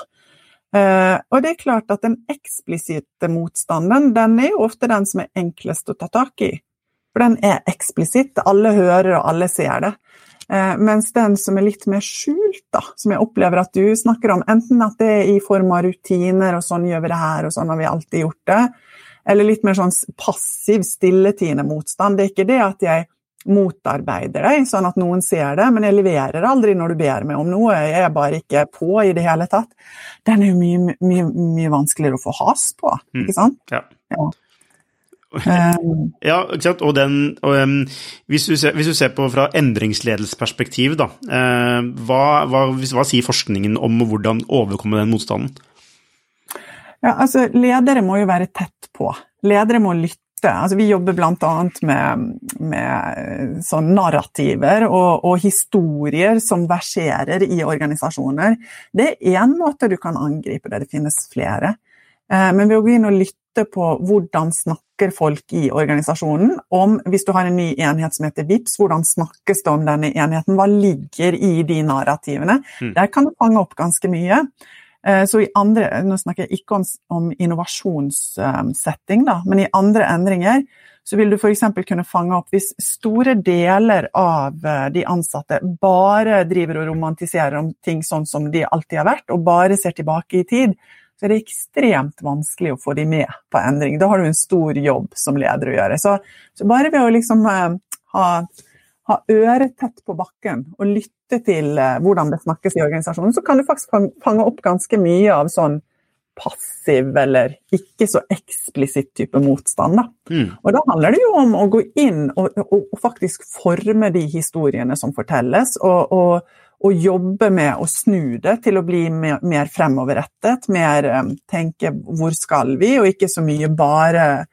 Uh, og det er klart at den eksplisitte motstanden, den er jo ofte den som er enklest å ta tak i. For den er eksplisitt, alle hører og alle ser det. Uh, mens den som er litt mer skjult, da, som jeg opplever at du snakker om, enten at det er i form av rutiner og sånn gjør vi det her, og sånn har vi alltid gjort det, eller litt mer sånn passiv, stilletiende motstand. Det er ikke det at jeg motarbeider deg, sånn at noen ser det, men jeg leverer aldri når du ber meg om noe. Jeg er bare ikke på i det hele tatt. Den er jo mye, mye, mye vanskeligere å få has på, mm. ikke sant? Ja. ja. Um, ja, ikke sant. Og den og, um, hvis, du ser, hvis, du ser, på fra endringsledelsesperspektiv, da, uh, hva, hva, hva sier forskningen om hvordan overkomme den motstanden? Ja, altså, ledere må jo være tett på. Ledere må lytte Altså, vi jobber bl.a. Med, med eh, sånn narrativer og, og, historier som verserer i organisasjoner. Det er én måte du kan angripe det, det finnes flere. Eh, men ved å gå inn og lytte på hvordan snakker folk i organisasjonen om Hvis du har en ny enhet som heter VIPS, hvordan snakkes det om denne enheten? Hva ligger i de narrativene? Mm. Der kan du fange opp ganske mye. Eh, så i andre, Nå snakker jeg ikke om, om innovasjonssetting, da, men i andre endringer så vil du f.eks. kunne fange opp hvis store deler av eh, de ansatte bare driver og romantiserer om ting sånn som de alltid har vært, og bare ser tilbake i tid, så er det ekstremt vanskelig å få de med på endring. Da har du en stor jobb som leder å gjøre. Så, så bare ved å liksom uh, ha ha øret tett på bakken og lytte til eh, hvordan det snakkes i organisasjonen, så kan du faktisk fange opp ganske mye av sånn passiv eller ikke så eksplisitt type motstand. Da. Mm. Og da handler det jo om å gå inn og, og, og faktisk forme de historiene som fortelles, og, og, jobbe med å snu det til å bli mer, mer fremoverrettet, mer um, tenke 'hvor skal vi', og ikke så mye bare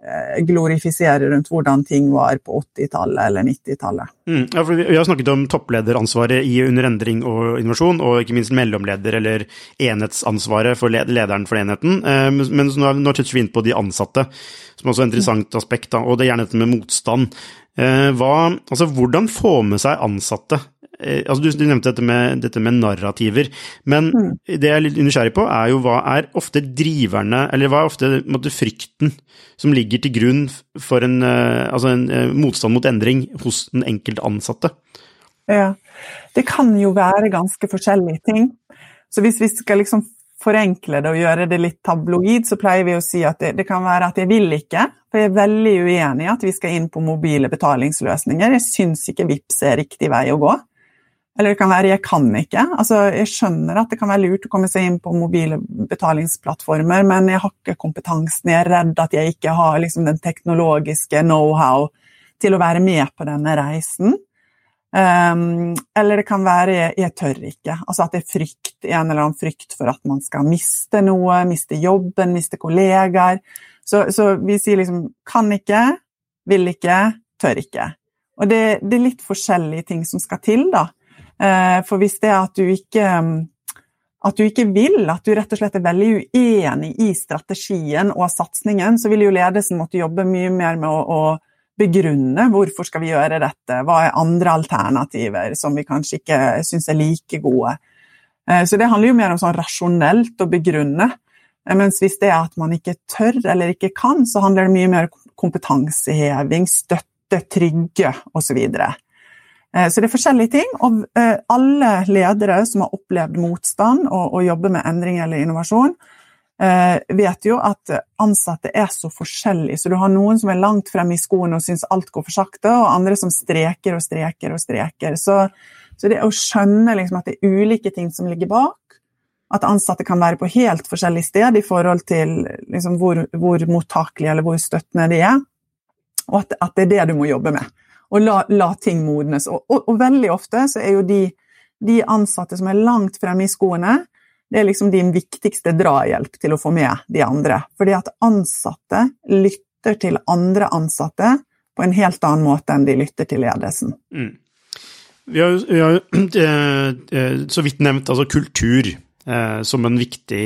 Eh, glorifisere rundt hvordan ting var på 80-tallet eller 90-tallet. Mm, ja, vi har snakket om topplederansvaret i under endring og innovasjon, og ikke minst mellomleder eller enhetsansvaret for lederen for enheten. Eh, men nå, toucher vi inn på de ansatte, som også er et interessant aspekt, og det er gjerne dette med motstand. Eh, hva, altså, hvordan få med seg ansatte Eh, altså du, du, nevnte dette med, dette med narrativer, men mm. det jeg er litt nysgjerrig på, er jo hva er ofte driverne, eller hva er ofte måtte, frykten som ligger til grunn for en, uh, altså en uh, motstand mot endring hos den enkelte ansatte? Ja, det kan jo være ganske forskjellige ting. Så hvis vi skal liksom forenkle det og gjøre det litt tabloid, så pleier vi å si at det, det, kan være at jeg vil ikke. For jeg er veldig uenig i at vi skal inn på mobile betalingsløsninger. Jeg syns ikke VIPS er riktig vei å gå. Eller det kan være 'jeg kan ikke'. Altså, jeg skjønner at det kan være lurt å komme seg inn på mobile betalingsplattformer, men jeg har ikke kompetansen. Jeg er redd at jeg ikke har liksom, den teknologiske know-how til å være med på denne reisen. Um, eller det kan være 'jeg, jeg tør ikke'. Altså at det er frykt, en eller annen frykt for at man skal miste noe, miste jobben, miste kollegaer. Så, så vi sier liksom 'kan ikke', 'vil ikke', 'tør ikke'. Og det, det er litt forskjellige ting som skal til, da. Eh, for hvis det er at du ikke at du ikke vil, at du rett og slett er veldig uenig i strategien og satsingen, så vil jo ledelsen måtte jobbe mye mer med å, å begrunne hvorfor skal vi gjøre dette, hva er andre alternativer som vi kanskje ikke syns er like gode. Eh, så det handler jo mer om sånn rasjonelt å begrunne. Eh, mens hvis det er at man ikke tør eller ikke kan, så handler det mye mer om kompetanseheving, støtte, trygge osv. Og, så det er forskjellige ting. Og eh, alle ledere som har opplevd motstand og, og jobber med endring eller innovasjon, eh, vet jo at ansatte er så forskjellige. Så du har noen som er langt fremme i skoene og syns alt går for sakte, og andre som streker og streker og streker. Så, så det å skjønne liksom at det er ulike ting som ligger bak, at ansatte kan være på helt forskjellig sted i forhold til liksom hvor, hvor mottakelige eller hvor støttende de er, og at, at det er det du må jobbe med og la, la ting modnes. Og, og, og, veldig ofte så er jo de, de, ansatte som er langt fremme i skoene, det er liksom din viktigste drahjelp til å få med de andre. Fordi at ansatte lytter til andre ansatte på en helt annen måte enn de lytter til ledelsen. Mm. Vi har, har eh, eh, så vidt nevnt altså kultur. Eh, som en viktig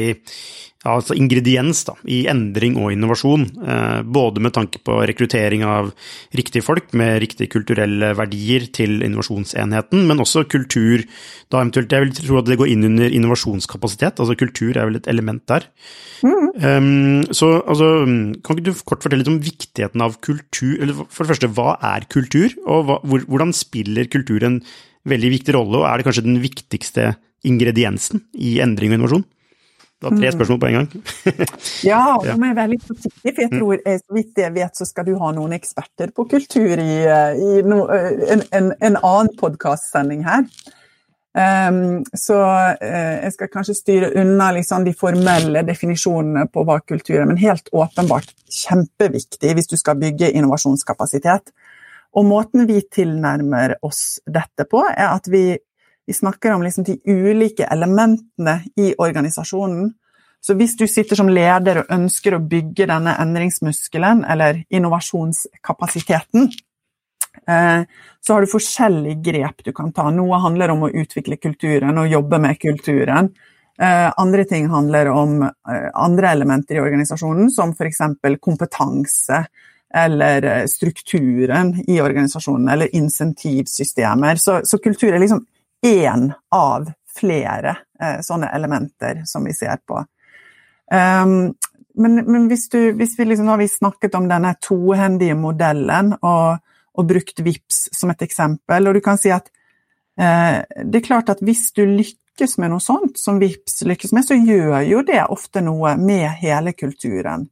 ja, altså ingrediens da, i endring og innovasjon. Eh, både med tanke på rekruttering av riktige folk med riktige kulturelle verdier til innovasjonsenheten, men også kultur. Da eventuelt, Jeg vil tro at det går inn under innovasjonskapasitet, altså kultur er vel et element der. Mm. Um, så altså, kan ikke du kort fortelle litt om viktigheten av kultur? Eller for det første, hva er kultur, og hva, hvordan spiller kultur en veldig viktig rolle, og er det kanskje den viktigste ingrediensen i endring og innovasjon? Du har tre mm. spørsmål på en gang. ja, og nå er veldig forsiktig, for jeg mm. tror, eh, så vidt jeg vet, så skal du ha noen eksperter på kultur i, eh, i no, eh, en, en, en, annen podkastsending her. Um, så uh, jeg skal kanskje styre unna liksom, de formelle definisjonene på hva kultur er, men helt åpenbart kjempeviktig hvis du skal bygge innovasjonskapasitet. Og måten vi tilnærmer oss dette på, er at vi vi snakker om liksom de ulike elementene i organisasjonen. Så hvis du sitter som leder og ønsker å bygge denne endringsmuskelen, eller innovasjonskapasiteten, eh, så har du forskjellige grep du kan ta. Noe handler om å utvikle kulturen og jobbe med kulturen. Eh, andre ting handler om eh, andre elementer i organisasjonen, som f.eks. kompetanse eller strukturen i organisasjonen, eller insentivsystemer. Så, så kultur er liksom én av flere eh, sånne elementer som vi ser på. Um, men, men hvis, du, hvis, vi liksom, har vi snakket om denne tohendige modellen og, og, brukt VIPS som et eksempel, og du kan si at eh, det er klart at hvis du lykkes med noe sånt som VIPS lykkes med, så gjør jo det ofte noe med hele kulturen.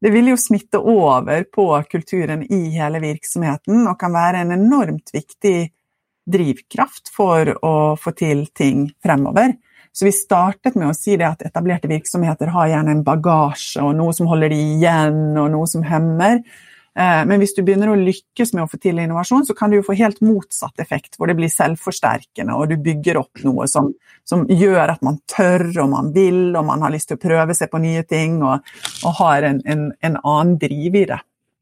Det vil jo smitte over på kulturen i hele virksomheten og kan være en enormt viktig drivkraft for å få til ting fremover. Så vi startet med å si det at etablerte virksomheter har gjerne en bagasje og noe som holder de igjen, og noe som hemmer. Eh, men hvis du begynner å lykkes med å få til innovasjon, så kan du jo få helt motsatt effekt, hvor det blir selvforsterkende, og du bygger opp noe som, som gjør at man tør og man vil, og man har lyst til å prøve seg på nye ting, og, og har en, en, en annen driv i det.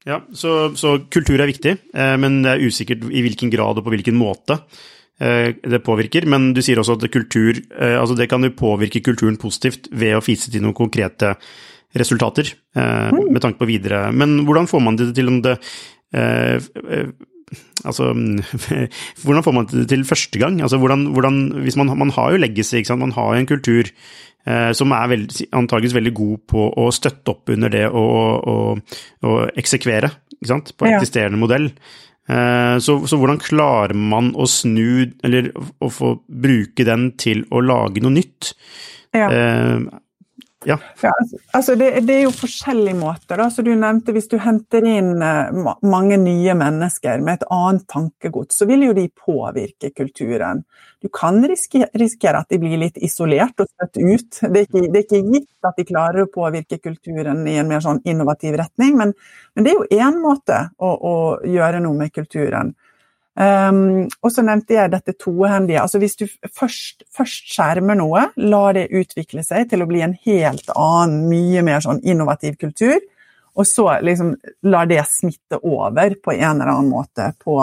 Ja, så, så, kultur er viktig, eh, men det er usikkert i hvilken grad og på hvilken måte eh, det påvirker. Men du sier også at kultur eh, altså det kan jo påvirke kulturen positivt ved å fise til noen konkrete resultater mm. med tanke på videre. Men hvordan får man det til om det Altså, hvordan får man det til første gang? Altså, hvordan, hvordan, hvis man, man har jo legacy, man har jo en kultur Eh, som er veld, antageligvis veldig god på å støtte opp under det og, eksekvere på eksisterende ja. modell. Eh, så, så, hvordan klarer man å snu, eller å få bruke den til å lage noe nytt? Ja. Eh, ja. ja altså det, det, er jo forskjellige måter. Da. Du nevnte hvis du henter inn uh, mange nye mennesker med et annet tankegods, så vil jo de påvirke kulturen. Du kan risikere at de blir litt isolert og støtt ut. Det er, ikke, det er, ikke, gitt at de klarer å påvirke kulturen i en mer sånn innovativ retning, men, men det er jo én måte å, å gjøre noe med kulturen. Um, og så nevnte jeg dette tohendige. Altså hvis du først, først, skjermer noe, lar det utvikle seg til å bli en helt annen, mye mer sånn innovativ kultur, og så liksom lar det smitte over på en eller annen måte på,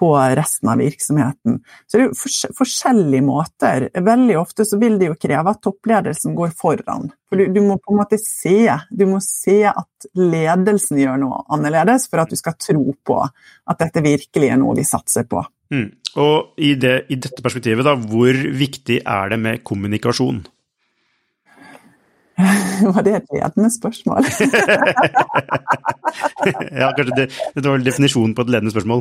på resten av virksomheten. Så det er jo forskjellige måter. Veldig ofte så vil det jo kreve at toppledelsen går foran. For du, du, må på en måte se, du må se at ledelsen gjør noe annerledes for at du skal tro på at dette virkelig er noe vi satser på. Mm. Og i, det, i dette perspektivet, da, hvor viktig er det med kommunikasjon? Var det et ledende spørsmål? ja, kanskje det, det var definisjonen på et ledende spørsmål.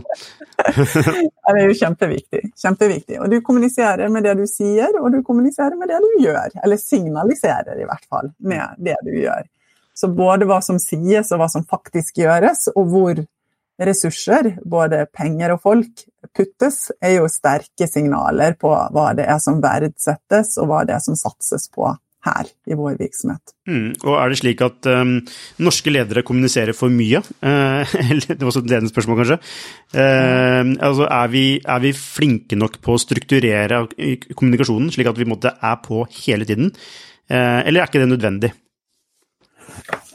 ja, det er jo kjempeviktig. Kjempeviktig. Og du kommuniserer med det du sier, og du kommuniserer med det du gjør. Eller signaliserer i hvert fall med det du gjør. Så både hva som sies og hva som faktisk gjøres, og hvor ressurser, både penger og folk, puttes, er jo sterke signaler på hva det er som verdsettes, og hva det er som satses på her i vår virksomhet. Mm. Og er det slik at um, norske ledere kommuniserer for mye? Uh, det var også et spørsmål, kanskje. Uh, altså, er vi, er vi, flinke nok på å strukturere kommunikasjonen, slik at vi måtte, er på hele tiden? Uh, eller er ikke det nødvendig?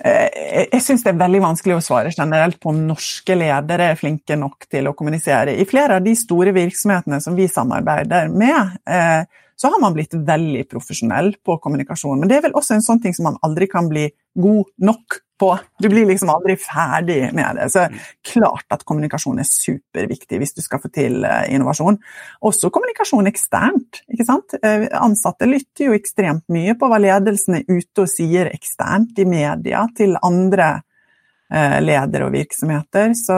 Eh, jeg syns det er veldig vanskelig å svare generelt på om norske ledere er flinke nok til å kommunisere. I flere av de store virksomhetene som vi samarbeider med, eh, så har man blitt veldig profesjonell på kommunikasjon. Men det er vel også en sånn ting som man aldri kan bli god nok på. Du blir liksom aldri ferdig med det. Så klart at kommunikasjon er superviktig hvis du skal få til eh, innovasjon. Også kommunikasjon eksternt. ikke sant? Eh, ansatte lytter jo ekstremt mye på hva ledelsen er ute og sier eksternt i media til andre ledere og virksomheter. Så,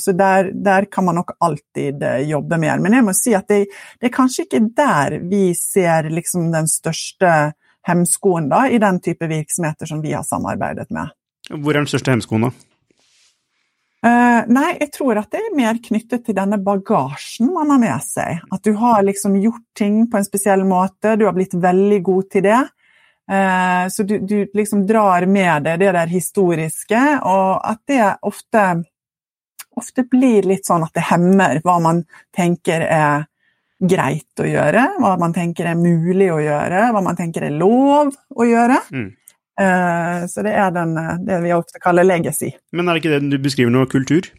så der, der, kan man nok alltid jobbe mer. Men jeg må si at det, det er kanskje ikke der vi ser liksom den største hemskoen da, i den type virksomheter som vi har samarbeidet med. Hvor er den største hemskoen, da? Uh, nei, jeg tror at det er mer knyttet til denne bagasjen man har med seg. At du har liksom gjort ting på en spesiell måte, du har blitt veldig god til det. Uh, så du, du, liksom drar med deg det der historiske, og at det ofte, ofte blir litt sånn at det hemmer hva man tenker er greit å gjøre, hva man tenker er mulig å gjøre, hva man tenker er lov å gjøre. Mm. Eh, så det er den, eh, det vi ofte kaller legacy. Men er det ikke det du beskriver noe kultur?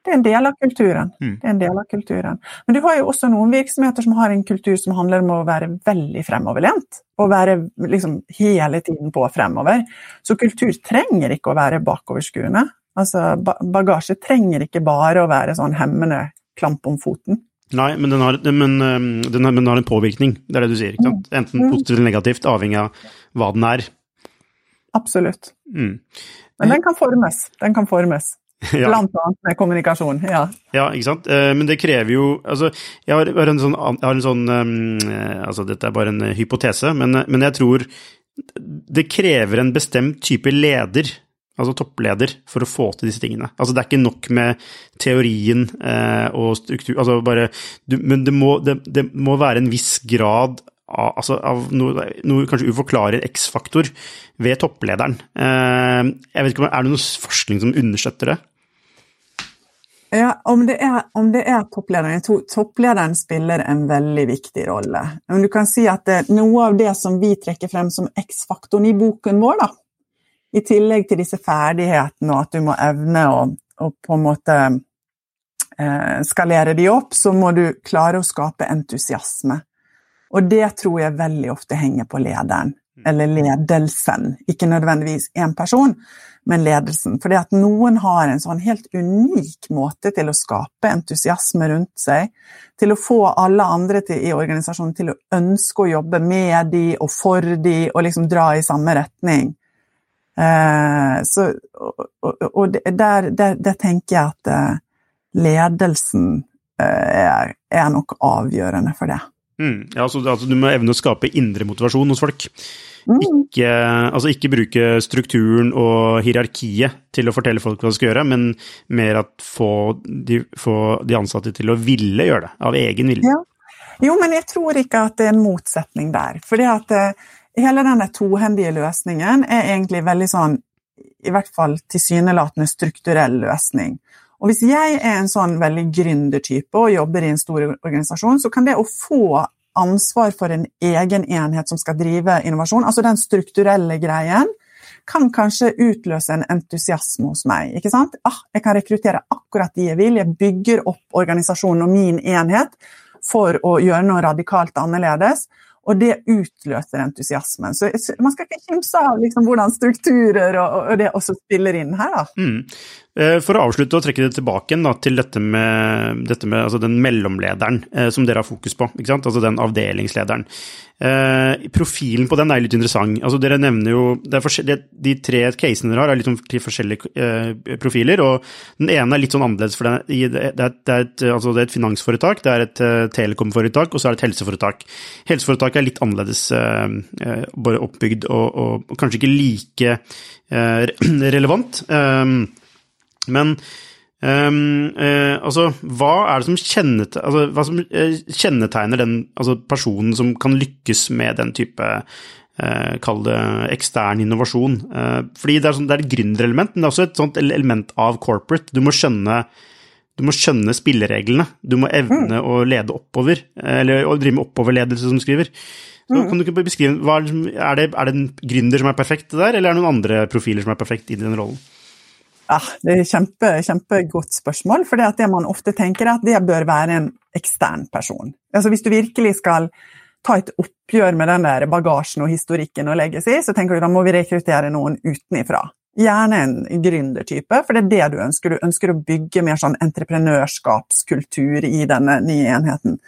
Det er en del av kulturen. Mm. Det er en del av kulturen. Men du har jo også noen virksomheter som har en kultur som handler om å være veldig fremoverlent. Og være liksom hele tiden på fremover. Så kultur trenger ikke å være bakoverskuende. Altså, bagasje trenger ikke bare å være sånn hemmende klamp om foten. Nei, men den, har, men, den har, men den har, en påvirkning, det er det du sier. ikke sant? Enten mm. positivt eller negativt, avhengig av hva den er. Absolutt. Mm. Men den kan formes. Den kan formes. Ja. Blant annet med kommunikasjon. Ja. ja, ikke sant. Eh, men det krever jo Altså, jeg har, en sånn, har en sånn eh, Altså, dette er bare en hypotese, men, men jeg tror det krever en bestemt type leder altså toppleder, for å få til disse tingene. Altså det er ikke nok med teorien eh, og struktur altså bare, du, Men det må, det, det må, være en viss grad altså av noe, noe, kanskje uforklarer X-faktor ved topplederen. Eh, jeg vet ikke Er det noe forskning som understøtter det? Ja, om det, er, om det er topplederen Jeg tror topplederen spiller en veldig viktig rolle. Men du kan si at det, noe av det som vi trekker frem som X-faktoren i boken vår, da, i tillegg til disse ferdighetene og at du må evne å, å på en måte eh, skalere de opp, så må du klare å skape entusiasme. Og det tror jeg veldig ofte henger på lederen, eller ledelsen. Ikke nødvendigvis én person, men ledelsen. Fordi at noen har en sånn helt unik måte til å skape entusiasme rundt seg. Til å få alle andre til, i organisasjonen til å ønske å jobbe med de og for de, og liksom dra i samme retning. Eh, så, og, og der, der, der, tenker jeg at eh, ledelsen eh, er, er nok avgjørende for det. Mm, ja, altså, altså, du må evne å skape indre motivasjon hos folk. Mm. Ikke, altså ikke bruke strukturen og hierarkiet til å fortelle folk hva de skal gjøre, men mer at få de, få de ansatte til å ville gjøre det, av egen vilje. Ja. Jo, men jeg tror ikke at det er en motsetning der. Fordi at hele denne tohendige løsningen er egentlig veldig sånn, i hvert fall tilsynelatende strukturell løsning. Og hvis jeg er en sånn veldig gründertype og jobber i en stor organisasjon, så kan det å få ansvar for en egen enhet som skal drive innovasjon, altså den strukturelle greien, kan kanskje utløse en entusiasme hos meg. ikke sant? Ah, jeg kan rekruttere akkurat de jeg vil, jeg bygger opp organisasjonen og min enhet for å gjøre noe radikalt annerledes. Og det utløser entusiasmen. Så man skal ikke kimse av liksom hvordan strukturer og, og, det også spiller inn her. Da. Mm. Eh, for å avslutte og trekke det tilbake da, til dette med, dette med altså den mellomlederen eh, som dere har fokus på, altså den avdelingslederen. Eh, profilen på den er litt interessant. Altså, dere nevner jo det De tre casene dere har, er litt sånn forskjellige eh, profiler. og Den ene er litt sånn annerledes. for Det, det, er, det, er, et, altså det er, et, finansforetak, det er et uh, telekomforetak og så er det et helseforetak. Helseforetaket er litt annerledes uh, bare oppbygd og, og, kanskje ikke like uh, relevant. Um, men Um, uh, altså, hva er det som, kjennetegner, altså, hva som uh, kjennetegner den altså, personen som kan lykkes med den type uh, Kall det ekstern innovasjon. fordi det er, sånn, det er et gründerelement, men det er også et sånt element av corporate. Du må skjønne du må skjønne spillereglene. Du må evne mm. å lede oppover, eller å drive med oppoverledelse, som du skriver. Så mm. Kan du ikke beskrive, er, det, er det en gründer som er perfekt der, eller er det noen andre profiler som er perfekt i den rollen? Ja, Det er et kjempe, kjempegodt spørsmål. For det, det man ofte tenker, er at det bør være en ekstern person. Altså Hvis du virkelig skal ta et oppgjør med den der bagasjen og historikken og legacy, så tenker du da må vi rekruttere noen utenifra. Gjerne en gründertype, for det er det du ønsker. Du ønsker å bygge mer sånn entreprenørskapskultur i denne nye enheten.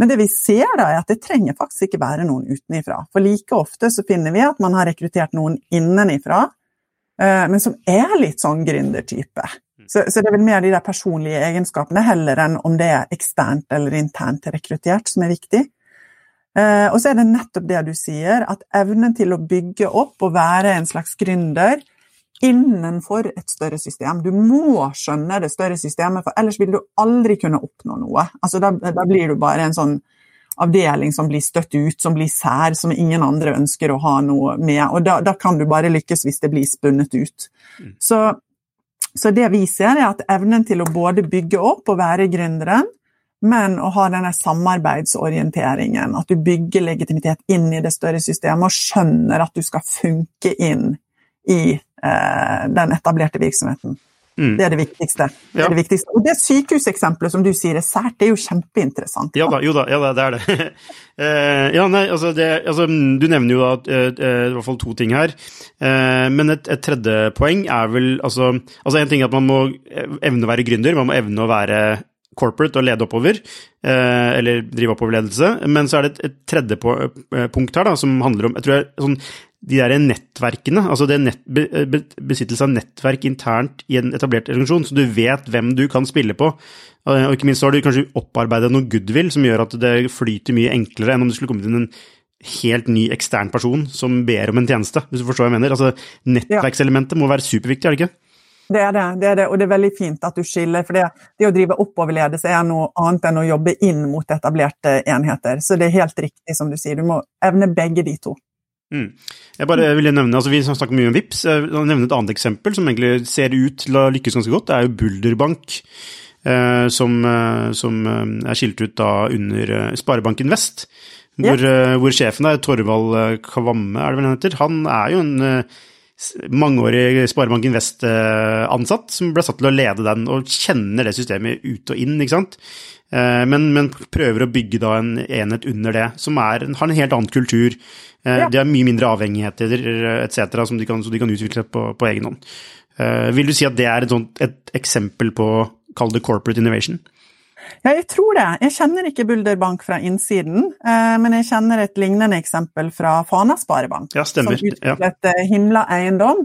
Men det vi ser da, er at det trenger faktisk ikke være noen utenifra. For like ofte så finner vi at man har rekruttert noen innenifra, men som er litt sånn gründertype. Så, så, det er vel mer de der personlige egenskapene heller enn om det er eksternt eller internt rekruttert, som er viktig. Eh, og så er det nettopp det du sier, at evnen til å bygge opp og være en slags gründer innenfor et større system. Du må skjønne det større systemet, for ellers vil du aldri kunne oppnå noe. Altså, da, da blir du bare en sånn avdeling som blir støtt ut, som blir sær, som ingen andre ønsker å ha noe med. Og da, da kan du bare lykkes hvis det blir spunnet ut. Mm. Så, så, det vi ser, er at evnen til å både bygge opp og være gründeren, men å ha denne samarbeidsorienteringen, at du bygger legitimitet inn i det større systemet og skjønner at du skal funke inn i eh, den etablerte virksomheten. Mm. Det er det viktigste. Det er det viktigste. Og det sykehuseksempelet som du sier er sært, det er jo kjempeinteressant. Ja da, jo da, ja da det er det. uh, ja, nei, altså, det, altså, Du nevner jo da uh, i hvert fall to ting her. Men et, et, tredje poeng er vel altså, altså En ting er at man må evne å være gründer, man må evne å være corporate og lede oppover, eller drive oppoverledelse. Men så er det et, et tredje punkt her da, som handler om jeg tror jeg, sånn de der nettverkene, altså det nett, besittelse av nettverk internt i en etablert organisasjon, så du vet hvem du kan spille på. Og ikke minst så har du kanskje opparbeidet noe goodwill som gjør at det flyter mye enklere enn om du skulle komme til en helt ny ekstern person som ber om en tjeneste, hvis du forstår hva jeg mener. Altså, nettverkselementet må være superviktig, er det ikke? Det er det, det er det, og det er veldig fint at du skiller. For det, det å drive oppoverledelse er noe annet enn å jobbe inn mot etablerte enheter. Så det er helt riktig som du sier, du må evne begge de to. Mm. Jeg bare ville nevne, altså Vi snakker mye om VIPS. Jeg vil nevne et annet eksempel som egentlig ser ut til å lykkes ganske godt. Det er jo Bulderbank, eh, som, eh, som, eh, er skilt ut da under eh, Sparebanken Vest. Hvor, yeah. hvor, sjefen er Torvald Kvamme, er det vel han heter. Han er jo en mangeårig Sparebanken Vest-ansatt som ble satt til å lede den, og kjenner det systemet ut og inn. ikke sant? Men, men prøver å bygge da en enhet under det, som er, har en helt annen kultur Eh. De har mye mindre avhengigheter etc., som de kan, så de kan utvikle på, på egen hånd. Uh, vil du si at det er et, sånt, et eksempel på, kall det corporate innovation? Ja, jeg tror det. Jeg kjenner ikke Bulderbank fra innsiden, men jeg kjenner et lignende eksempel fra Fana Sparebank. Ja, stemmer. Som utviklet ja. Himla Eiendom.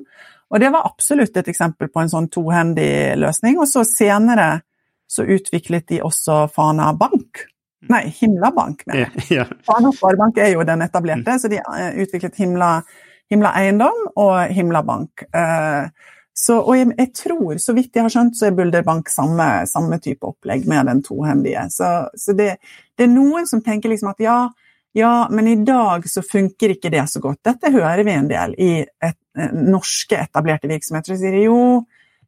Og det var absolutt et eksempel på en sånn tohendig løsning. Og så senere så utviklet de også Fana Bank. Nei, Himlabank. Ja, ja. Fana Sparebank er jo den etablerte, mm. så de eh, utviklet Himla, Himla Eiendom og Himla Bank. så, og jeg, jeg, tror, så vidt jeg har skjønt, så er Bulderbank samme, samme type opplegg med den tohendige. Så, så det, det, er noen som tenker liksom at ja, ja, men i dag så funker ikke det så godt. Dette hører vi en del i et, et, norske etablerte virksomheter. Så sier de jo,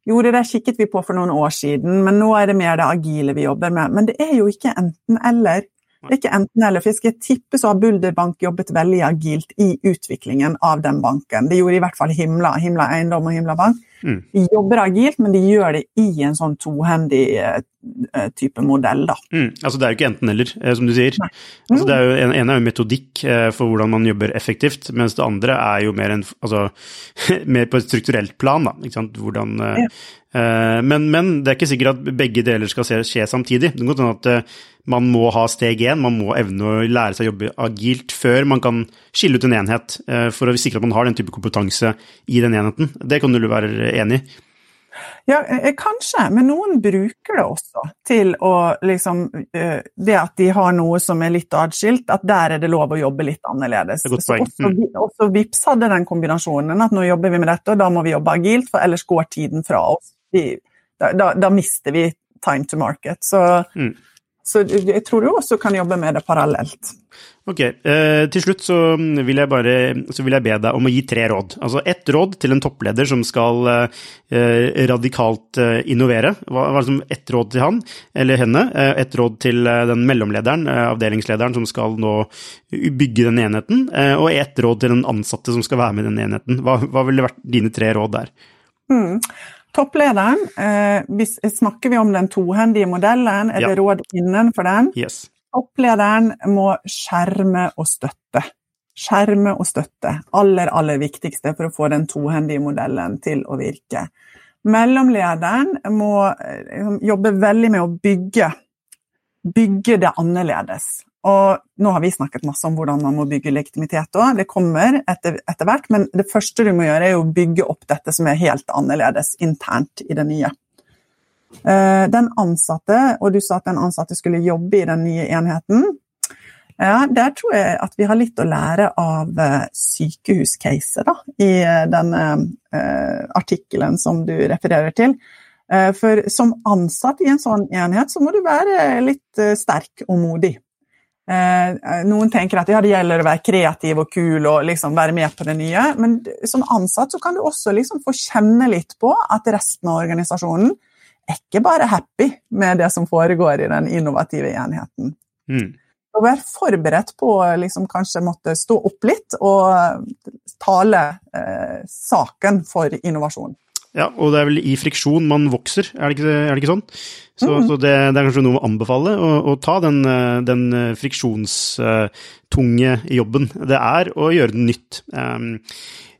jo, det der kikket vi på for noen år siden, men nå er det mer det agile vi jobber med. Men det er jo ikke enten-eller. Det er ikke enten-eller. For jeg skal tippe så har Bulderbank jobbet veldig agilt i utviklingen av den banken. Det gjorde i hvert fall Himla, Himla Eiendom og Himla Bank. Mm. De jobber agilt, men de gjør det i en sånn tohendig uh, type modell, da. Mm. Altså det er jo ikke enten-eller, eh, som du sier. Mm. Altså, det er jo, en, en er jo metodikk for hvordan man jobber effektivt, mens det andre er jo mer, en, altså, mer på et strukturelt plan, da. Ikke sant? Hvordan uh, men, men, det er ikke sikkert at begge deler skal skje samtidig. Det kan godt hende at man må ha steg én, man må evne å lære seg å jobbe agilt før man kan skille ut en enhet, for å sikre at man har den type kompetanse i den enheten. Det kan du være enig i? Ja, eh, kanskje, men noen bruker det også til å liksom eh, Det at de har noe som er litt atskilt, at der er det lov å jobbe litt annerledes. Så også, mm. også Vips hadde den kombinasjonen at nå jobber vi med dette, og da må vi jobbe agilt, for ellers går tiden fra oss. Vi, da, da, da, mister vi time to market. Så, mm. Så jeg tror du også kan jobbe med det parallelt. Ok, eh, Til slutt så vil, jeg bare, så vil jeg be deg om å gi tre råd. Altså ett råd til en toppleder som skal eh, radikalt eh, innovere. Hva, hva er det ett råd til han eller henne? Eh, ett råd til eh, den mellomlederen, eh, avdelingslederen, som skal nå bygge den enheten. og ett råd til den ansatte som skal være med i den enheten. Hva, hva ville vært dine tre råd der? Mm. Topplederen, snakker vi om den tohendige modellen? Er ja. det råd innenfor den? Yes. Topplederen må skjerme og støtte. Skjerme og støtte. Aller, aller viktigste for å få den tohendige modellen til å virke. Mellomlederen må eh, jobbe veldig med å bygge, bygge det annerledes. Og nå har vi snakket masse om hvordan man må bygge legitimitet òg. Det kommer etter, etter, hvert, men det første du må gjøre, er å bygge opp dette som er helt annerledes internt i det nye. Eh, den ansatte, og du sa at den ansatte skulle jobbe i den nye enheten. Ja, Der tror jeg at vi har litt å lære av sykehuscaset, da, i eh, denne artikkelen som du refererer til. For som ansatt i en sånn enhet, så må du være litt sterk og modig. Noen tenker at ja, det gjelder å være kreativ og kul og liksom være med på det nye. Men som ansatt så kan du også liksom få kjenne litt på at resten av organisasjonen er ikke bare happy med det som foregår i den innovative enheten. Mm. Og være forberedt på liksom, kanskje måtte stå opp litt og tale eh, saken for innovasjon. Ja, og det er vel i friksjon man vokser, er det ikke, er det ikke sånn? Så, mm. så det, det, er kanskje noe å anbefale, å, å ta den, eh, den friksjonstunge jobben det er å gjøre den nytt. Um,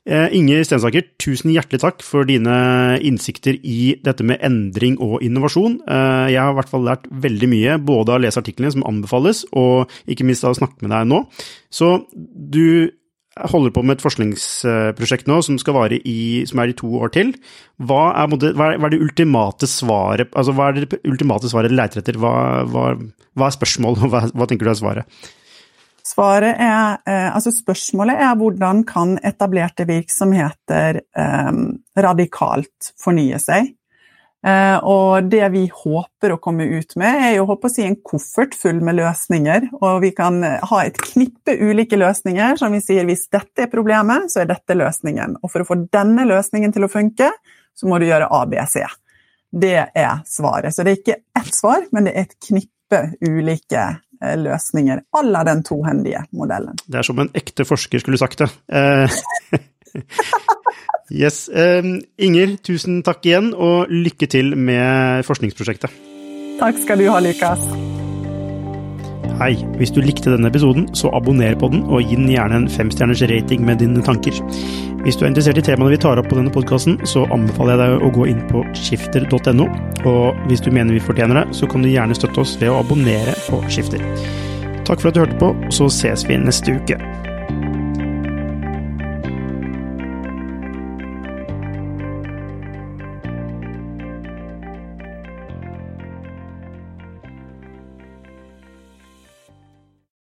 Inge Stensaker, tusen hjertelig takk for dine innsikter i dette med endring og innovasjon. Eh, jeg har i hvert fall lært veldig mye, både av å lese artiklene som anbefales, og ikke minst av å snakke med deg nå. Så du holder på med et forskningsprosjekt nå som skal vare i, som er i to år til. Hva er, hva er det ultimate svaret altså hva er det ultimate svaret dere etter? Hva, hva, hva er spørsmålet, og hva, hva tenker du er svaret? Svaret er, eh, altså spørsmålet er hvordan kan etablerte virksomheter eh, radikalt fornye seg? Eh, og det vi håper å komme ut med, er jo håper å si en koffert full med løsninger. Og vi kan ha et knippe ulike løsninger som vi sier hvis dette er problemet, så er dette løsningen. Og for å få denne løsningen til å funke, så må du gjøre ABC. Det er svaret. Så det er ikke ett svar, men det er et knippe ulike Eh, løsninger à den tohendige modellen. Det er som en ekte forsker skulle sagt det. Yes. Eh, Inger, tusen takk igjen, og lykke til med forskningsprosjektet. Takk skal du ha, Lukas. Hei, hvis du likte denne episoden, så abonner på den, og gi den gjerne en femstjerners rating med dine tanker. Hvis du er interessert i temaene vi tar opp på denne podkasten, så anbefaler jeg deg å gå inn på skifter.no, og hvis du mener vi fortjener det, så kan du gjerne støtte oss ved å abonnere på Skifter. Takk for at du hørte på, så ses vi neste uke.